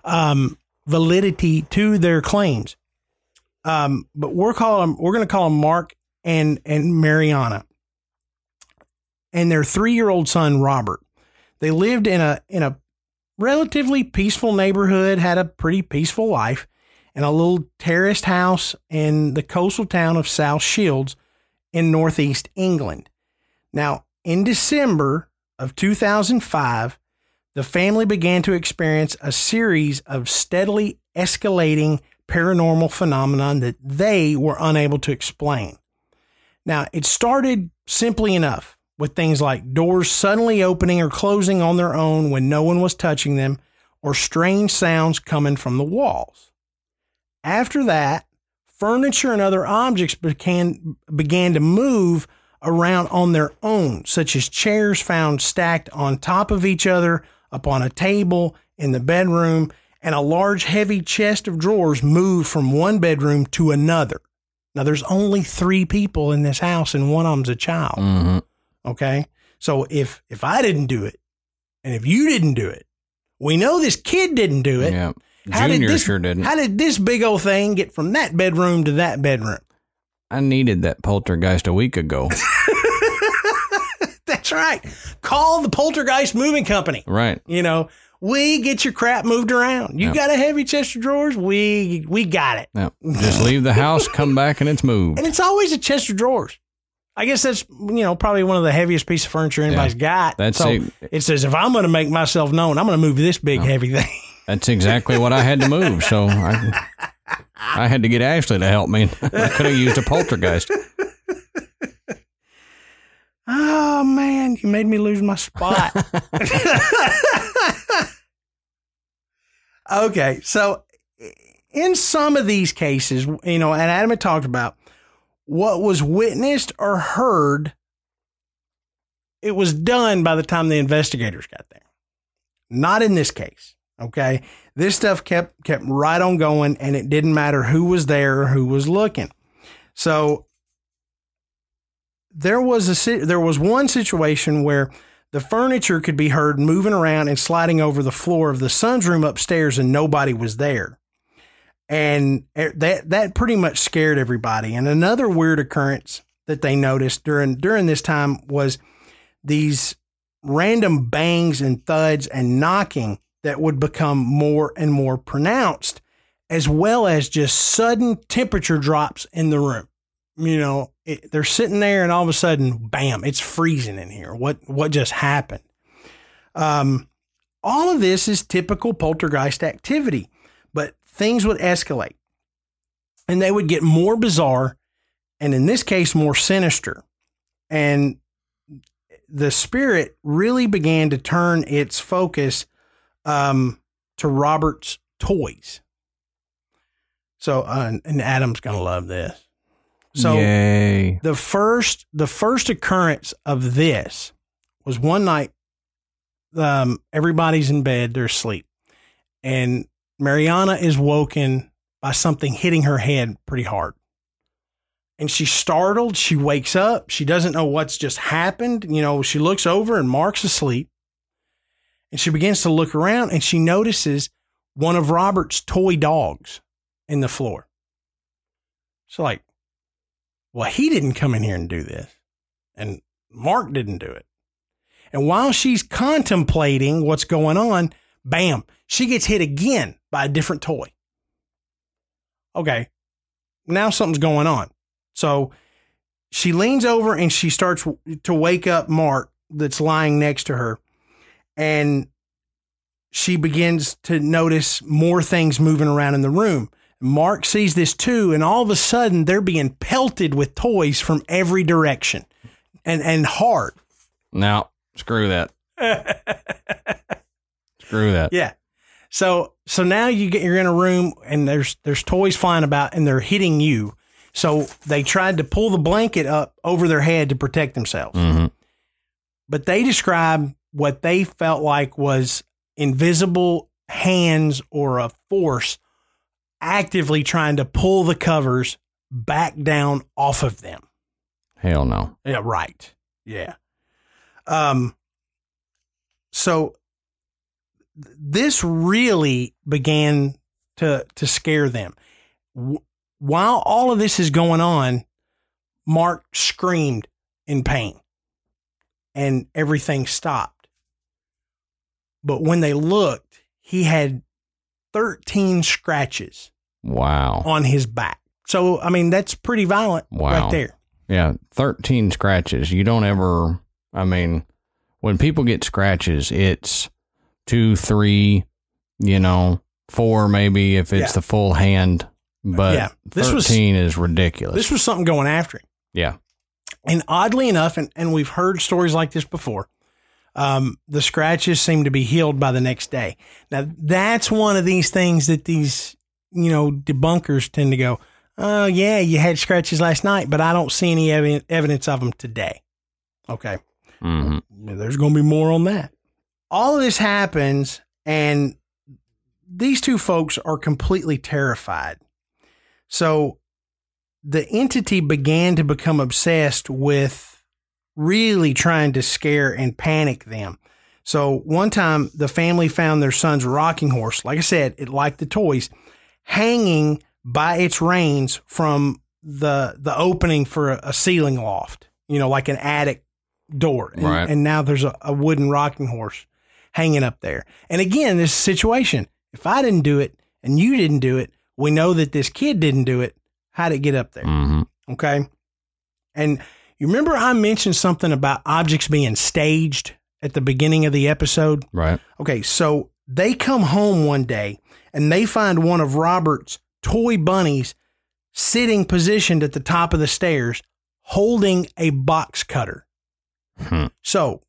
Um, validity to their claims. Um, but we're calling we're going to call them Mark and and Mariana, and their three year old son Robert. They lived in a in a relatively peaceful neighborhood, had a pretty peaceful life, in a little terraced house in the coastal town of South Shields in northeast England. Now, in December of 2005, the family began to experience a series of steadily escalating paranormal phenomenon that they were unable to explain. Now, it started simply enough with things like doors suddenly opening or closing on their own when no one was touching them, or strange sounds coming from the walls. After that, furniture and other objects began, began to move around on their own, such as chairs found stacked on top of each other upon a table in the bedroom, and a large heavy chest of drawers moved from one bedroom to another. Now, there's only three people in this house, and one of them's a child. hmm Okay. So if if I didn't do it, and if you didn't do it, we know this kid didn't do it. Yeah. How Junior did this, sure didn't. How did this big old thing get from that bedroom to that bedroom? I needed that poltergeist a week ago. <laughs> That's right. Call the Poltergeist Moving Company. right. You know, we get your crap moved around. You Yeah. got a heavy chest of drawers? We we got it. Yeah. Just leave the house, come back, and it's moved. And it's always a chest of drawers. I guess that's you know probably one of the heaviest piece of furniture anybody's got. That's so it. it says if I'm going to make myself known, I'm going to move this big heavy thing. That's exactly what I had to move. So I, I had to get Ashley to help me. <laughs> I could have used a poltergeist. Oh man, you made me lose my spot. <laughs> okay, so in some of these cases, you know, and Adam had talked about what was witnessed or heard, it was done by the time the investigators got there. Not in this case. Okay. This stuff kept kept right on going and it didn't matter who was there or who was looking. So there was a there was one situation where the furniture could be heard moving around and sliding over the floor of the son's room upstairs and nobody was there. And eh, that that pretty much scared everybody. And another weird occurrence that they noticed during during this time was these random bangs and thuds and knocking that would become more and more pronounced as well as just sudden temperature drops in the room you know, it, they're sitting there and all of a sudden, bam, it's freezing in here. What what just happened? Um, all of this is typical poltergeist activity, but things would escalate, and they would get more bizarre, and in this case, more sinister, and the spirit really began to turn its focus um, to Robert's toys. So, uh, and Adam's going to love this. So, Yay. the first the first occurrence of this was one night um everybody's in bed they're asleep and mariana is woken by something hitting her head pretty hard and she's startled she wakes up she doesn't know what's just happened you know she looks over and mark's asleep and she begins to look around and she notices one of robert's toy dogs in the floor she's like well, he didn't come in here and do this. And Mark didn't do it. And while she's contemplating what's going on, bam, she gets hit again by a different toy. Okay, now something's going on. So she leans over and she starts to wake up Mark that's lying next to her. And she begins to notice more things moving around in the room. Mark sees this too, and all of a sudden they're being pelted with toys from every direction and, and hard. Now, screw that. <laughs> screw that. Yeah. So so now you get you're in a room and there's there's toys flying about and they're hitting you. So they tried to pull the blanket up over their head to protect themselves. hmm But they describe what they felt like was invisible hands or a force actively trying to pull the covers back down off of them. Hell no. Yeah, right. Yeah. Um so this really began to to scare them. While all of this is going on, Mark screamed in pain and everything stopped. But when they looked, he had 13 scratches Wow. on his back. So, I mean, that's pretty violent Wow. right there. Yeah, 13 scratches. You don't ever, I mean, when people get scratches, it's two, three, you know, four maybe if it's Yeah. the full hand. But Yeah, this was- 13 is ridiculous. This was something going after him. yeah. And oddly enough, and, and we've heard stories like this before, um, the scratches seem to be healed by the next day. Now, that's one of these things that these, you know, debunkers tend to go, oh, yeah, you had scratches last night, but I don't see any evi- evidence of them today. Okay. hmm There's going to be more on that. All of this happens, and these two folks are completely terrified. So the entity began to become obsessed with really trying to scare and panic them. So one time the family found their son's rocking horse, like I said, it liked the toys, hanging by its reins from the the opening for a, a ceiling loft, you know, like an attic door. And, Right. and now there's a, a wooden rocking horse hanging up there. And again, this situation, if I didn't do it and you didn't do it, we know that this kid didn't do it. How'd it get up there? hmm Okay. And you remember I mentioned something about objects being staged at the beginning of the episode? Right. Okay, so they come home one day and they find one of Robert's toy bunnies sitting positioned at the top of the stairs holding a box cutter. Hmm. So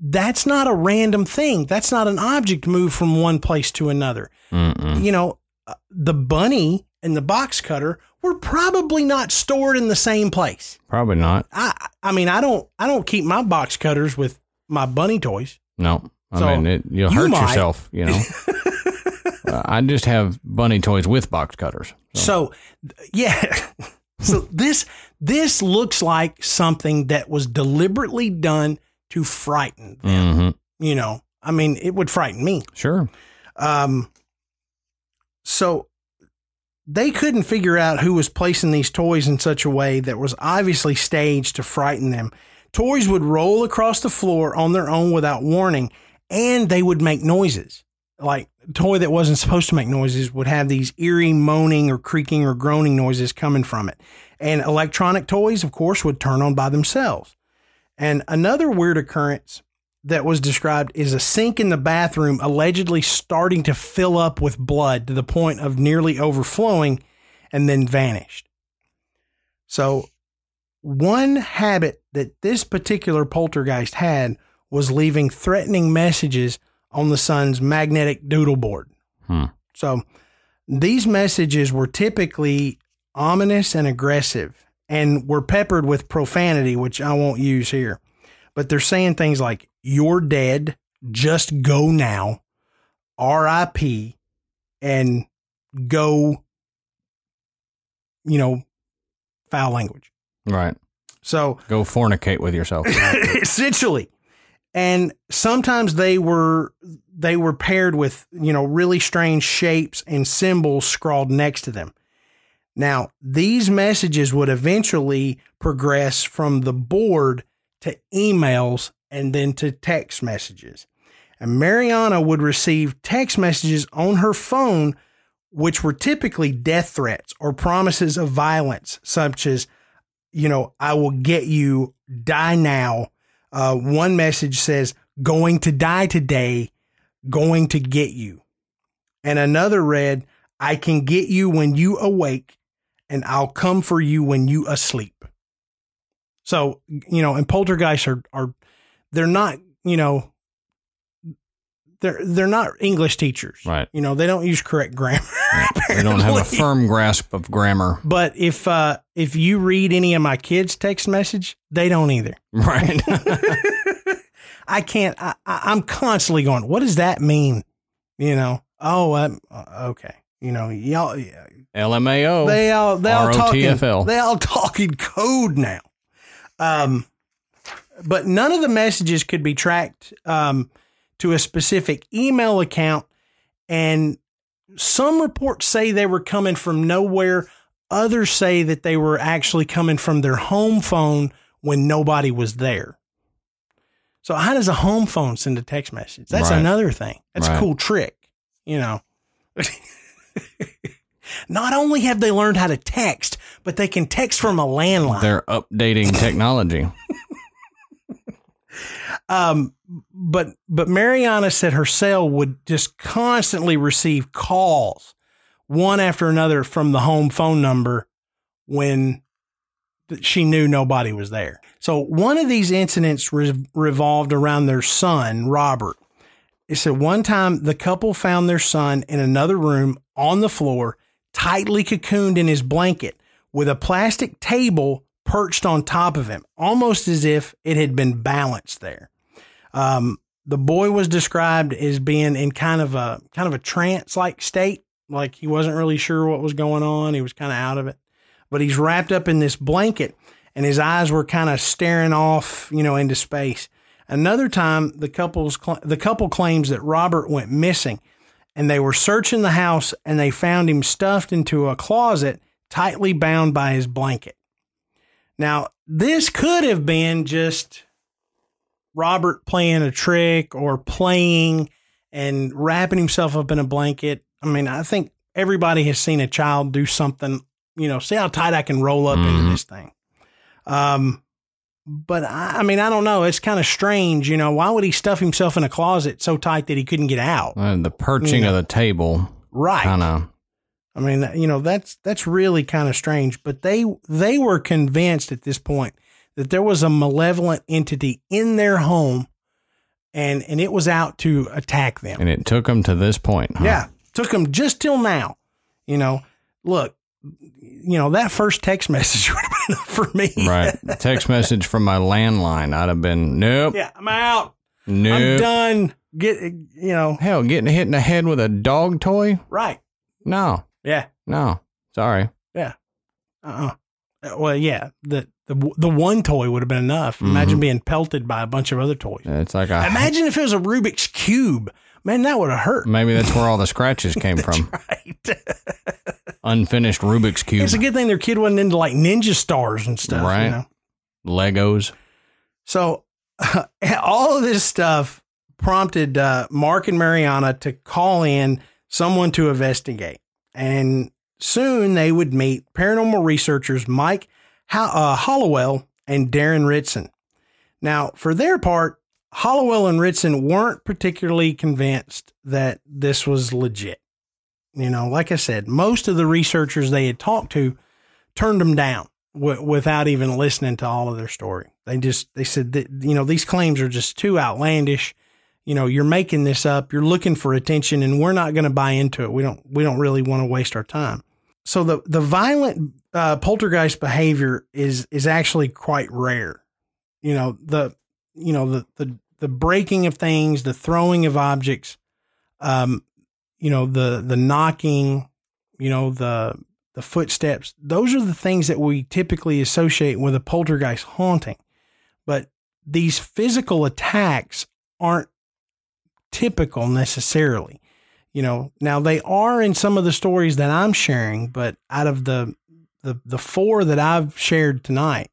that's not a random thing. That's not an object moved from one place to another. Mm-mm. You know, uh, the bunny and the box cutter were probably not stored in the same place. Probably not. I I mean, I don't I don't keep my box cutters with my bunny toys. No. I So, mean, it, you'll you hurt might. yourself, you know. Uh, <laughs> I just have bunny toys with box cutters. So, yeah. <laughs> so this this looks like something that was deliberately done to frighten them. hmm You know, I mean, it would frighten me. Sure. Um, so they couldn't figure out who was placing these toys in such a way that was obviously staged to frighten them. Toys would roll across the floor on their own without warning, and they would make noises. Like a toy that wasn't supposed to make noises would have these eerie moaning or creaking or groaning noises coming from it. And electronic toys, of course, would turn on by themselves. And another weird occurrence that was described is a sink in the bathroom allegedly starting to fill up with blood to the point of nearly overflowing and then vanished. So, one habit that this particular poltergeist had was leaving threatening messages on the son's magnetic doodle board. Hmm. So these messages were typically ominous and aggressive and were peppered with profanity, which I won't use here. But they're saying things like, You're dead, just go now, RIP, and go, you know, foul language. Right. So Go fornicate with yourself. <laughs> essentially and sometimes they were they were paired with you know really strange shapes and symbols scrawled next to them now these messages would eventually progress from the board to emails and then to text messages and mariana would receive text messages on her phone which were typically death threats or promises of violence such as you know i will get you die now uh, one message says, going to die today, going to get you. And another read, I can get you when you awake, and I'll come for you when you asleep. So, you know, and poltergeists are, are they're not, you know, they're they're not English teachers. Right. You know, they don't use correct grammar. <laughs> they don't have a firm grasp of grammar. But if uh if you read any of my kids' text message, they don't either. Right. <laughs> I can't. I, I'm constantly going. What does that mean? You know. Oh, um, uh, okay. You know, y'all. LMAO. They all. They all talking. ROTFL. They all talking code now. Um, but none of the messages could be tracked um to a specific email account, and some reports say they were coming from nowhere. Others say that they were actually coming from their home phone when nobody was there. So how does a home phone send a text message? That's Right. another thing. That's a cool trick, you know. <laughs> Not only have they learned how to text, but they can text from a landline. They're updating <laughs> technology. Um, but but Mariana said her cell would just constantly receive calls, one after another, from the home phone number when she knew nobody was there. So one of these incidents re- revolved around their son, Robert. It said one time the couple found their son in another room on the floor, tightly cocooned in his blanket, with a plastic table perched on top of him, almost as if it had been balanced there. Um, the boy was described as being in kind of a kind of a trance like state, like he wasn't really sure what was going on. He was kind of out of it, but he's wrapped up in this blanket, and his eyes were kind of staring off, you know, into space. Another time, the couple's cl- the couple claims that Robert went missing, and they were searching the house and they found him stuffed into a closet, tightly bound by his blanket. Now, this could have been just Robert playing a trick or playing and wrapping himself up in a blanket. I mean, I think everybody has seen a child do something, you know, see how tight I can roll up into Mhm. this thing. Um, but I, I mean, I don't know. It's kind of strange, you know. Why would he stuff himself in a closet so tight that he couldn't get out? Uh, the perching Yeah. of the table Right. kind of. I mean, you know, that's that's really kind of strange. But they they were convinced at this point that there was a malevolent entity in their home, and and it was out to attack them. And it took them to this point. Huh? Yeah, took them just till now. You know, look, you know that first text <laughs> message would have been enough for me. Right. <laughs> Text message from my landline. I'd have been, nope, yeah, I'm out. Nope. I'm done. Get you know Hell, getting hit in the head with a dog toy? right. No, Yeah. no. Sorry. Yeah. Uh. uh Well, yeah. The the the one toy would have been enough. Imagine Mhm. being pelted by a bunch of other toys. It's like a. Imagine if it was a Rubik's cube. Man, that would have hurt. Maybe that's where all the scratches came <laughs> from. Right. <laughs> Unfinished Rubik's Cube. it's a good thing their kid wasn't into like ninja stars and stuff. Right. You know? Legos. So <laughs> all of this stuff prompted uh, Mark and Mariana to call in someone to investigate. And soon they would meet paranormal researchers Mike uh, Hallowell and Darren Ritson. Now, for their part, Hallowell and Ritson weren't particularly convinced that this was legit. You know, like I said, most of the researchers they had talked to turned them down w- without even listening to all of their story. They just they said that you know these claims are just too outlandish. you know, you're making this up, you're looking for attention, and we're not going to buy into it. We don't we don't really want to waste our time. So the the violent uh, poltergeist behavior is is actually quite rare. You know the you know the the the breaking of things, the throwing of objects, um, you know the the knocking, you know the the footsteps. Those are the things that we typically associate with a poltergeist haunting. But these physical attacks aren't typical necessarily. You know, now they are in some of the stories that I'm sharing, but out of the the the four that I've shared tonight,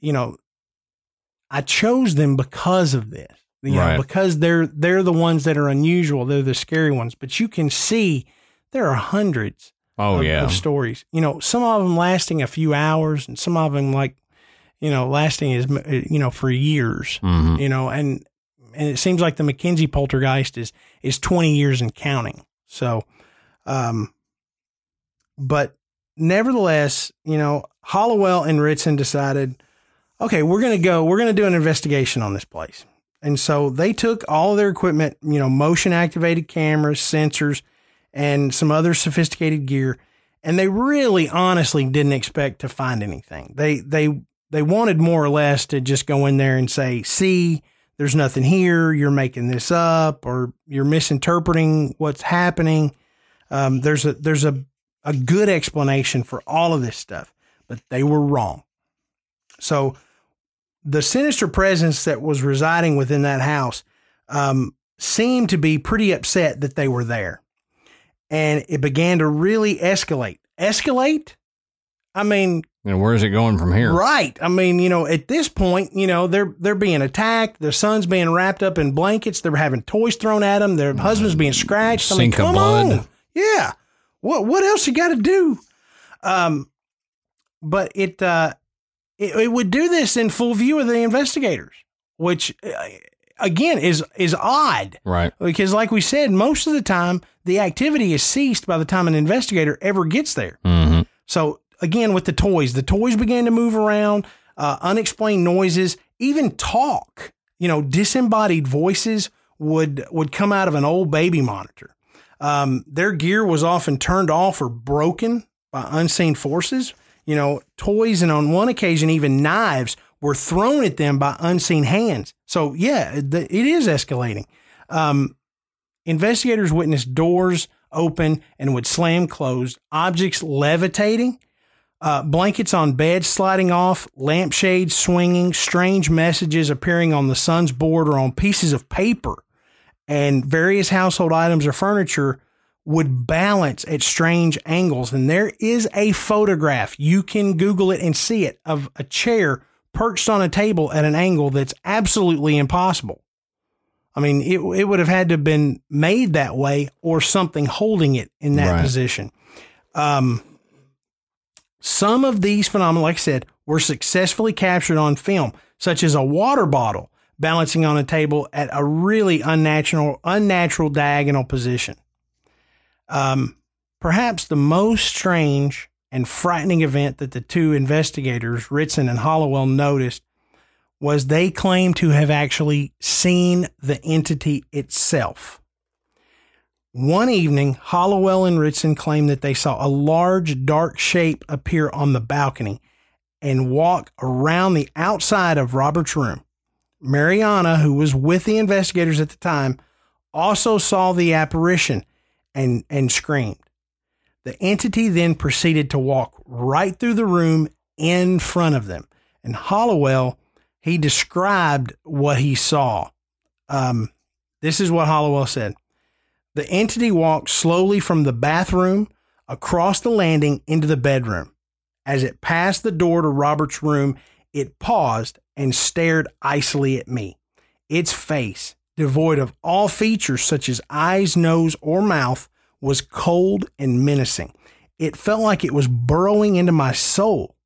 you know, I chose them because of this. You Right. know, because they're they're the ones that are unusual. They're the scary ones. But you can see there are hundreds Oh of, yeah. of stories. You know, some of them lasting a few hours, and some of them like, you know, lasting is you know for years. Mhm. You know, and and it seems like the McKenzie poltergeist is is twenty years and counting. So, um, but nevertheless, you know, Hallowell and Ritson decided, okay, we're gonna go, we're gonna do an investigation on this place. And so they took all their equipment, you know, motion activated cameras, sensors, and some other sophisticated gear. And they really honestly didn't expect to find anything. They they they wanted more or less to just go in there and say, see, there's nothing here, you're making this up, or you're misinterpreting what's happening. Um, there's a there's a, a good explanation for all of this stuff, but they were wrong. So the sinister presence that was residing within that house um, seemed to be pretty upset that they were there. And it began to really escalate. Escalate? I mean, And where's it going from here? right. I mean, you know, at this point, you know, they're they're being attacked. Their son's being wrapped up in blankets. They're having toys thrown at them. Their husband's being scratched. I mean, Sink of come blood. on. Yeah. What what else you got to do? Um, but it uh, it, it would do this in full view of the investigators, which uh, again is is odd Right. because, like we said, most of the time the activity is ceased by the time an investigator ever gets there. Mm-hmm. So again, with the toys, the toys began to move around, uh, unexplained noises, even talk. You know, disembodied voices would would come out of an old baby monitor. Um, their gear was often turned off or broken by unseen forces. You know, toys and on one occasion even knives were thrown at them by unseen hands. So yeah, it is escalating. Um, investigators witnessed doors open and would slam closed, objects levitating, uh, blankets on beds sliding off, lampshades swinging, strange messages appearing on the son's board or on pieces of paper, and various household items or furniture would balance at strange angles. And there is a photograph, you can Google it and see it, of a chair perched on a table at an angle that's absolutely impossible. I mean, it, it would have had to have been made that way or something holding it in that Right. position. Um, some of these phenomena, like I said, were successfully captured on film, such as a water bottle balancing on a table at a really unnatural, unnatural diagonal position. Um, perhaps the most strange and frightening event that the two investigators, Ritson and Hallowell, noticed was they claimed to have actually seen the entity itself. One evening, Hallowell and Ritson claimed that they saw a large dark shape appear on the balcony and walk around the outside of Robert's room. Mariana, who was with the investigators at the time, also saw the apparition and, and screamed. The entity then proceeded to walk right through the room in front of them. And Hallowell, he described what he saw. Um, this is what Hallowell said. The entity walked slowly from the bathroom across the landing into the bedroom. As it passed the door to Robert's room, it paused and stared icily at me. Its face, devoid of all features such as eyes, nose, or mouth, was cold and menacing. It felt like it was burrowing into my soul.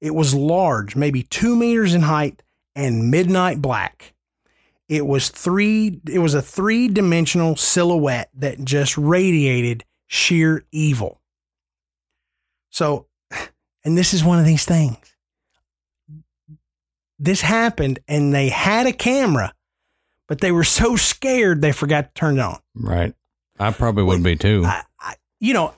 It was large, maybe two meters in height, and midnight black. It was three it was a three-dimensional silhouette that just radiated sheer evil. So, <sighs> and this is one of these things. This happened and they had a camera, but they were so scared they forgot to turn it on. Right. I probably would be too. I, I, you know,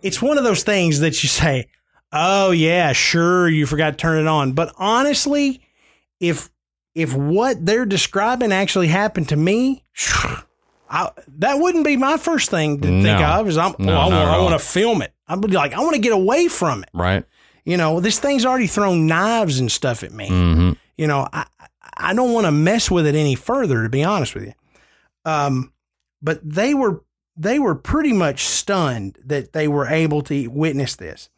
it's one of those things that you say, "Oh yeah, sure, you forgot to turn it on." But honestly, if if what they're describing actually happened to me, I, that wouldn't be my first thing to think of. Is I'm, No, oh, I, want, I want to film it. I'm like, I want to get away from it. right. You know, this thing's already thrown knives and stuff at me. hmm You know, I I don't want to mess with it any further, to be honest with you. Um, but they were they were pretty much stunned that they were able to witness this,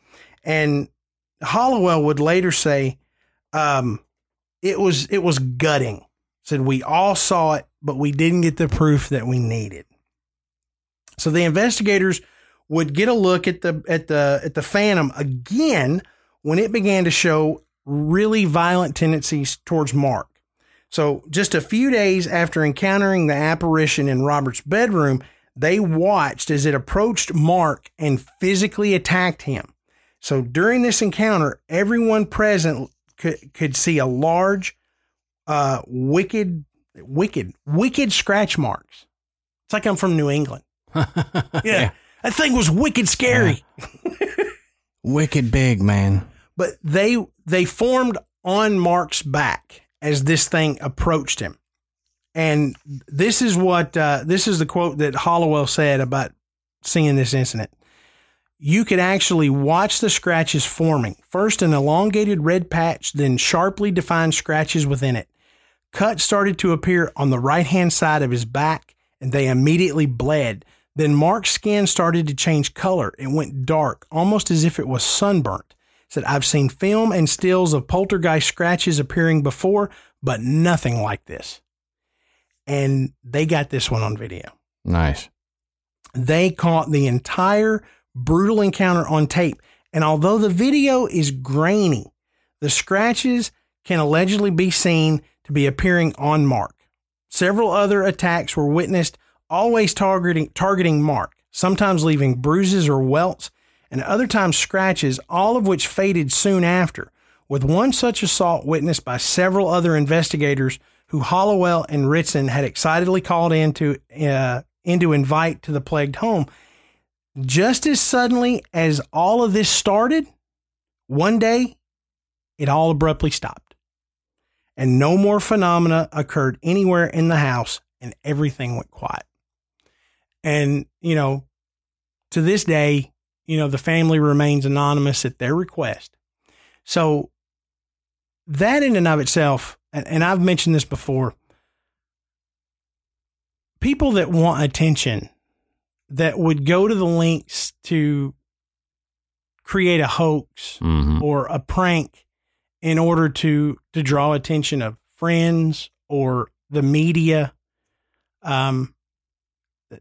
and Hallowell would later say, um, "It was it was gutting." Said we all saw it, but we didn't get the proof that we needed. So the investigators would get a look at the at the at the Phantom again when it began to show really violent tendencies towards Mark. So, just a few days after encountering the apparition in Robert's bedroom, they watched as it approached Mark and physically attacked him. So, during this encounter, everyone present could, could see a large, uh, wicked, wicked, wicked scratch marks. It's like I'm from New England. <laughs> Yeah. That thing was wicked scary. Wicked big, man. but they they formed on Mark's back as this thing approached him. And this is what uh, this is the quote that Hallowell said about seeing this incident. You could actually watch the scratches forming. First, an elongated red patch, then sharply defined scratches within it. Cuts started to appear on the right hand side of his back, and they immediately bled. Then Mark's skin started to change color. It went dark, almost as if it was sunburnt. Said, I've seen film and stills of poltergeist scratches appearing before, but nothing like this. And they got this one on video. Nice. They caught the entire brutal encounter on tape. And although the video is grainy, the scratches can allegedly be seen to be appearing on Mark. Several other attacks were witnessed, always targeting, targeting Mark, sometimes leaving bruises or welts, and other times scratches, all of which faded soon after, with one such assault witnessed by several other investigators who Hallowell and Ritson had excitedly called in to, uh, in to invite to the plagued home. Just as suddenly as all of this started, one day it all abruptly stopped. And no more phenomena occurred anywhere in the house, and everything went quiet. And, you know, to this day, you know, the family remains anonymous at their request. So, that in and of itself, and, I've mentioned this before, people that want attention that would go to the links to create a hoax hmm or a prank in order to to draw attention of friends or the media um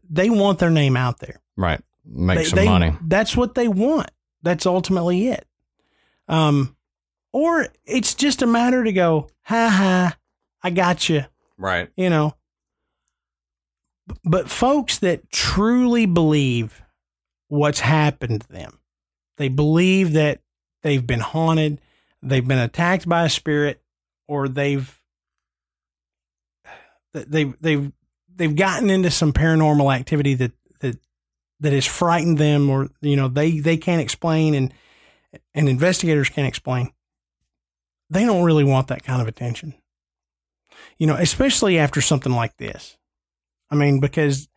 they want their name out there Right. Make they, some they- money. that's what they want that's ultimately it um or it's just a matter to go ha ha i got you Right. you know. But folks that truly believe what's happened to them, they believe that they've been haunted, they've been attacked by a spirit, or they've they've they've they've gotten into some paranormal activity that that that has frightened them, or you know they they can't explain, and and investigators can't explain. They don't really want that kind of attention you know, especially after something like this. I mean, because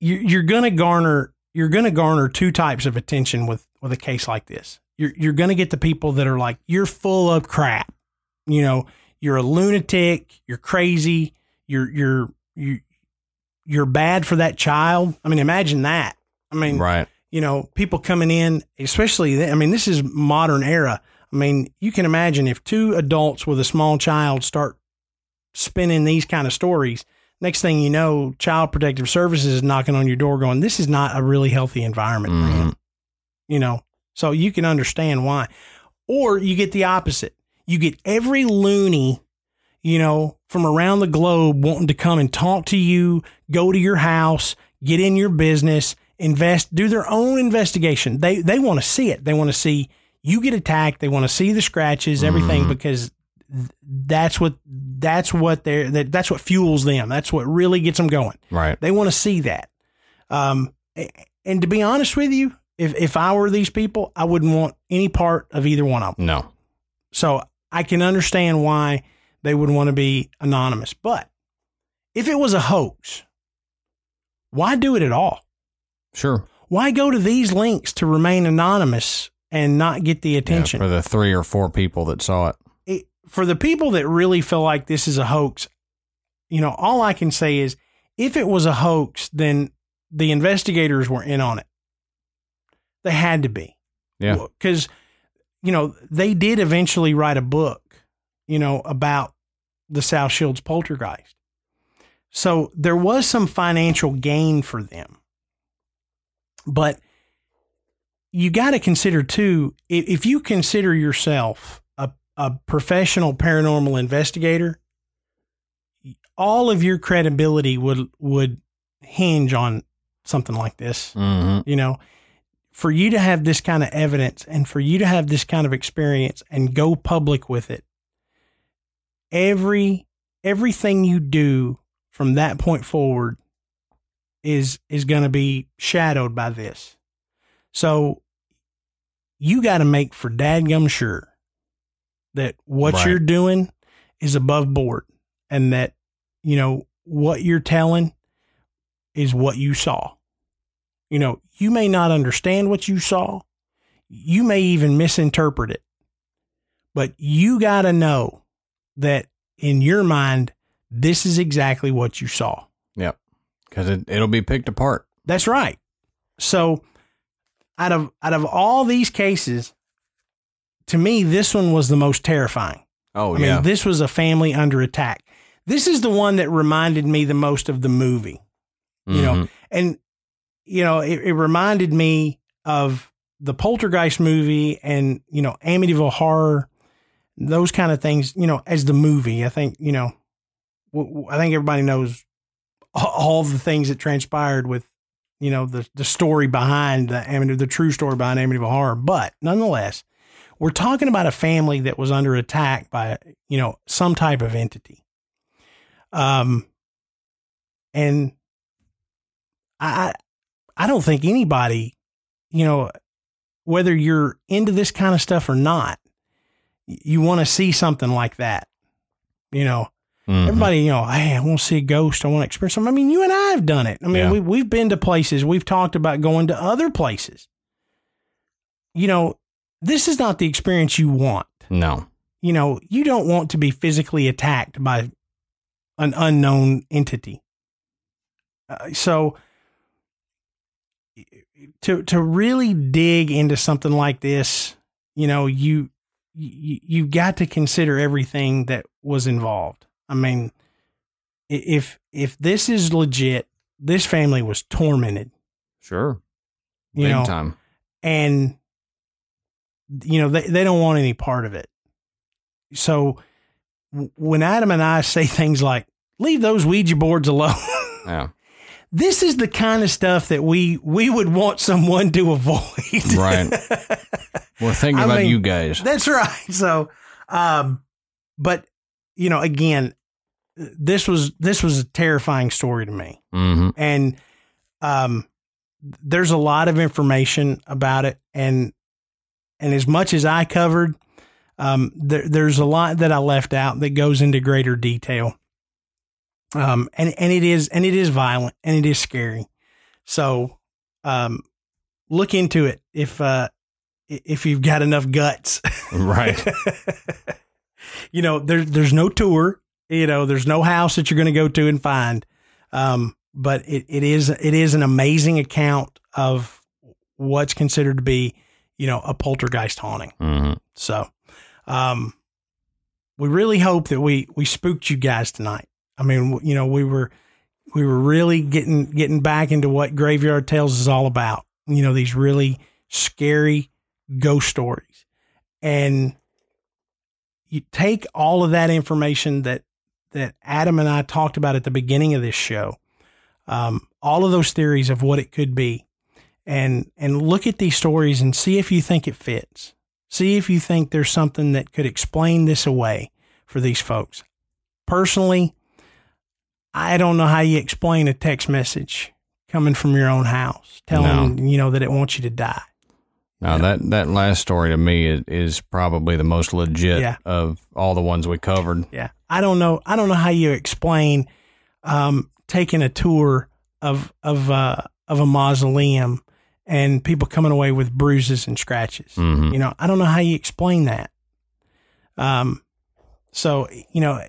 you, you're going to garner you're going to garner two types of attention with with a case like this. You're you're going to get the people that are like you're full of crap. You know, you're a lunatic, you're crazy, you're you're you you're bad for that child. I mean, imagine that. I mean, Right. you know, people coming in, especially, I mean, this is modern era. I mean, you can imagine if two adults with a small child start spinning these kind of stories, next thing you know, Child Protective Services is knocking on your door going, this is not a really healthy environment for him. Mm-hmm. You know, so you can understand why. Or you get the opposite. You get every loony, you know, from around the globe wanting to come and talk to you, go to your house, get in your business, invest, do their own investigation. They they want to see it. They want to see you get attacked. They want to see the scratches, everything, mm-hmm. because th- that's what that's what they're that, that's what fuels them. That's what really gets them going. Right. They want to see that. Um, and to be honest with you, if if I were these people, I wouldn't want any part of either one of them. No. So I can understand why they would want to be anonymous. But if it was a hoax, why do it at all? Sure. Why go to these links to remain anonymous and not get the Yeah, attention? for the three or four people that saw it. For the people that really feel like this is a hoax, you know, all I can say is if it was a hoax, then the investigators were in on it. They had to be. Yeah. Because, you know, they did eventually write a book, you know, about the South Shields poltergeist. So there was some financial gain for them. But you got to consider too, if you consider yourself a, professional paranormal investigator, all of your credibility would would hinge on something like this. Mm-hmm. You know, for you to have this kind of evidence and for you to have this kind of experience and go public with it, every everything you do from that point forward is is going to be shadowed by this. So you got to make for dadgum sure that what Right. you're doing is above board and that you know what you're telling is what you saw. You know, you may not understand what you saw. You may even misinterpret it. But you got to know that in your mind, this is exactly what you saw. Yep. Because it, it'll be picked apart. That's right. So out of out of all these cases, to me, this one was the most terrifying. Oh, I yeah. mean, this was a family under attack. This is the one that reminded me the most of the movie. You know, Mhm. and you know, it, it reminded me of the Poltergeist movie and you know Amityville Horror, those kind of things. You know, as the movie, I think you know, w- I think everybody knows all, the things that transpired with you know the the story behind the Amity, the true story behind Amityville Horror. But nonetheless, we're talking about a family that was under attack by you know some type of entity. Um, and I I don't think anybody, you know, whether you're into this kind of stuff or not, you want to see something like that. You know, Mhm. everybody, you know, hey, I want to see a ghost. I want to experience something. I mean, you and I have done it. I mean, Yeah. we, we've been to places. We've talked about going to other places. You know, this is not the experience you want. No. You know, you don't want to be physically attacked by an unknown entity. Uh, so to to really dig into something like this, you know, you you you got to consider everything that was involved. I mean, if if this is legit, this family was tormented, Sure. you Big know, time. and you know they they don't want any part of it. So w- when Adam and I say <laughs> things like "leave those Ouija boards alone," Yeah. <laughs> this is the kind of stuff that we we would want someone to <laughs> avoid. Right. We're thinking I about mean, you guys. That's right. So, um, but you know, again, this was this was a terrifying story to me, Mm-hmm. and um, there's a lot of information about it, and and as much as I covered, um, there, there's a lot that I left out that goes into greater detail. Um, and and it is and it is violent and it is scary. So, um, look into it if uh if you've got enough guts. Right. <laughs> you know, there's there's no tour. You know, there's no house that you're going to go to and find. Um, but it, it is it is an amazing account of what's considered to be, you know, a poltergeist haunting. Mm-hmm. So, um, we really hope that we we spooked you guys tonight. I mean, you know, we were we were really getting getting back into what Graveyard Tales is all about. You know, these really scary ghost stories, and you take all of that information that that Adam and I talked about at the beginning of this show, um, all of those theories of what it could be, and and look at these stories and see if you think it fits. See if you think there's something that could explain this away for these folks. Personally, I don't know how you explain a text message coming from your own house telling you know that it wants you to die. Now that that last story to me is, is probably the most legit Yeah. of all the ones we covered. Yeah, I don't know. I don't know how you explain um, taking a tour of of uh, of a mausoleum and people coming away with bruises and scratches. Mhm. You know, I don't know how you explain that. Um, so you know,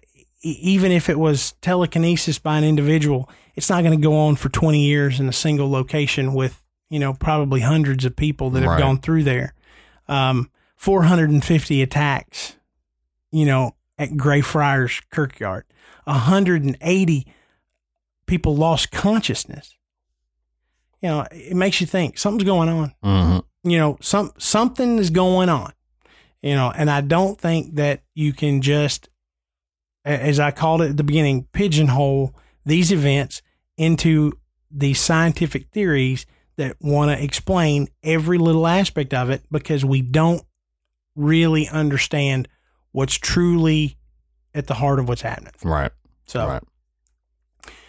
e- even if it was telekinesis by an individual, it's not going to go on for twenty years in a single location with you know probably hundreds of people that have Right. gone through there. Um, Four hundred and fifty attacks, you know, at Greyfriars Kirkyard. 180 people lost consciousness. You know, it makes you think something's going on Mhm. you know some something is going on you know and i don't think that you can just as i called it at the beginning pigeonhole these events into these scientific theories that want to explain every little aspect of it because we don't really understand what's truly at the heart of what's happening Right. so Right.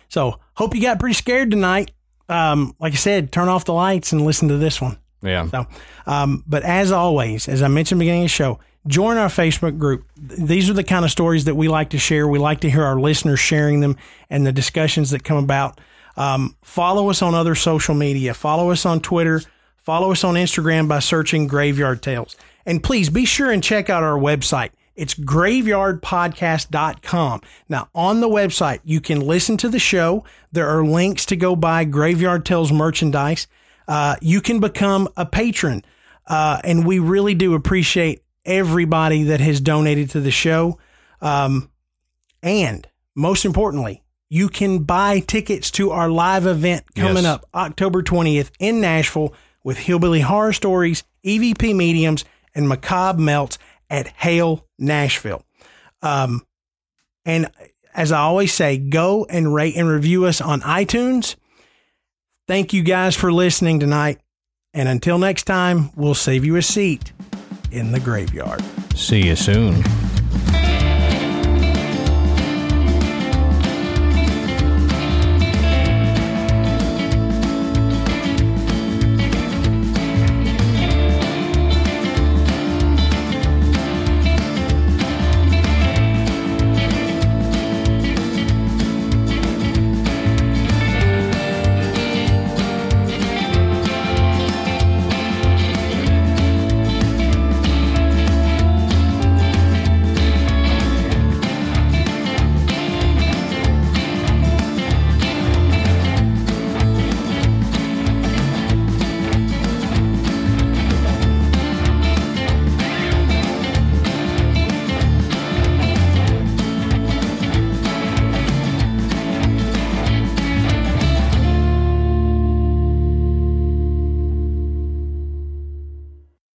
so hope you got pretty scared tonight um like i said turn off the lights and listen to this one Yeah. so, um, but as always, as I mentioned beginning of the show, join our Facebook group. These are the kind of stories that we like to share. We like to hear our listeners sharing them and the discussions that come about. Um, follow us on other social media. Follow us on Twitter. Follow us on Instagram by searching Graveyard Tales. And please be sure and check out our website. It's graveyardpodcast.com. Now, on the website, you can listen to the show. There are links to go buy Graveyard Tales merchandise. Uh, you can become a patron. Uh, and we really do appreciate everybody that has donated to the show. Um, and most importantly, you can buy tickets to our live event coming Yes. up October 20th in Nashville with Hillbilly Horror Stories, EVP Mediums, and Macabre Melts at Hale Nashville. Um, and as I always say, go and rate and review us on iTunes. Thank you guys for listening tonight. And until next time, we'll save you a seat in the graveyard. See you soon.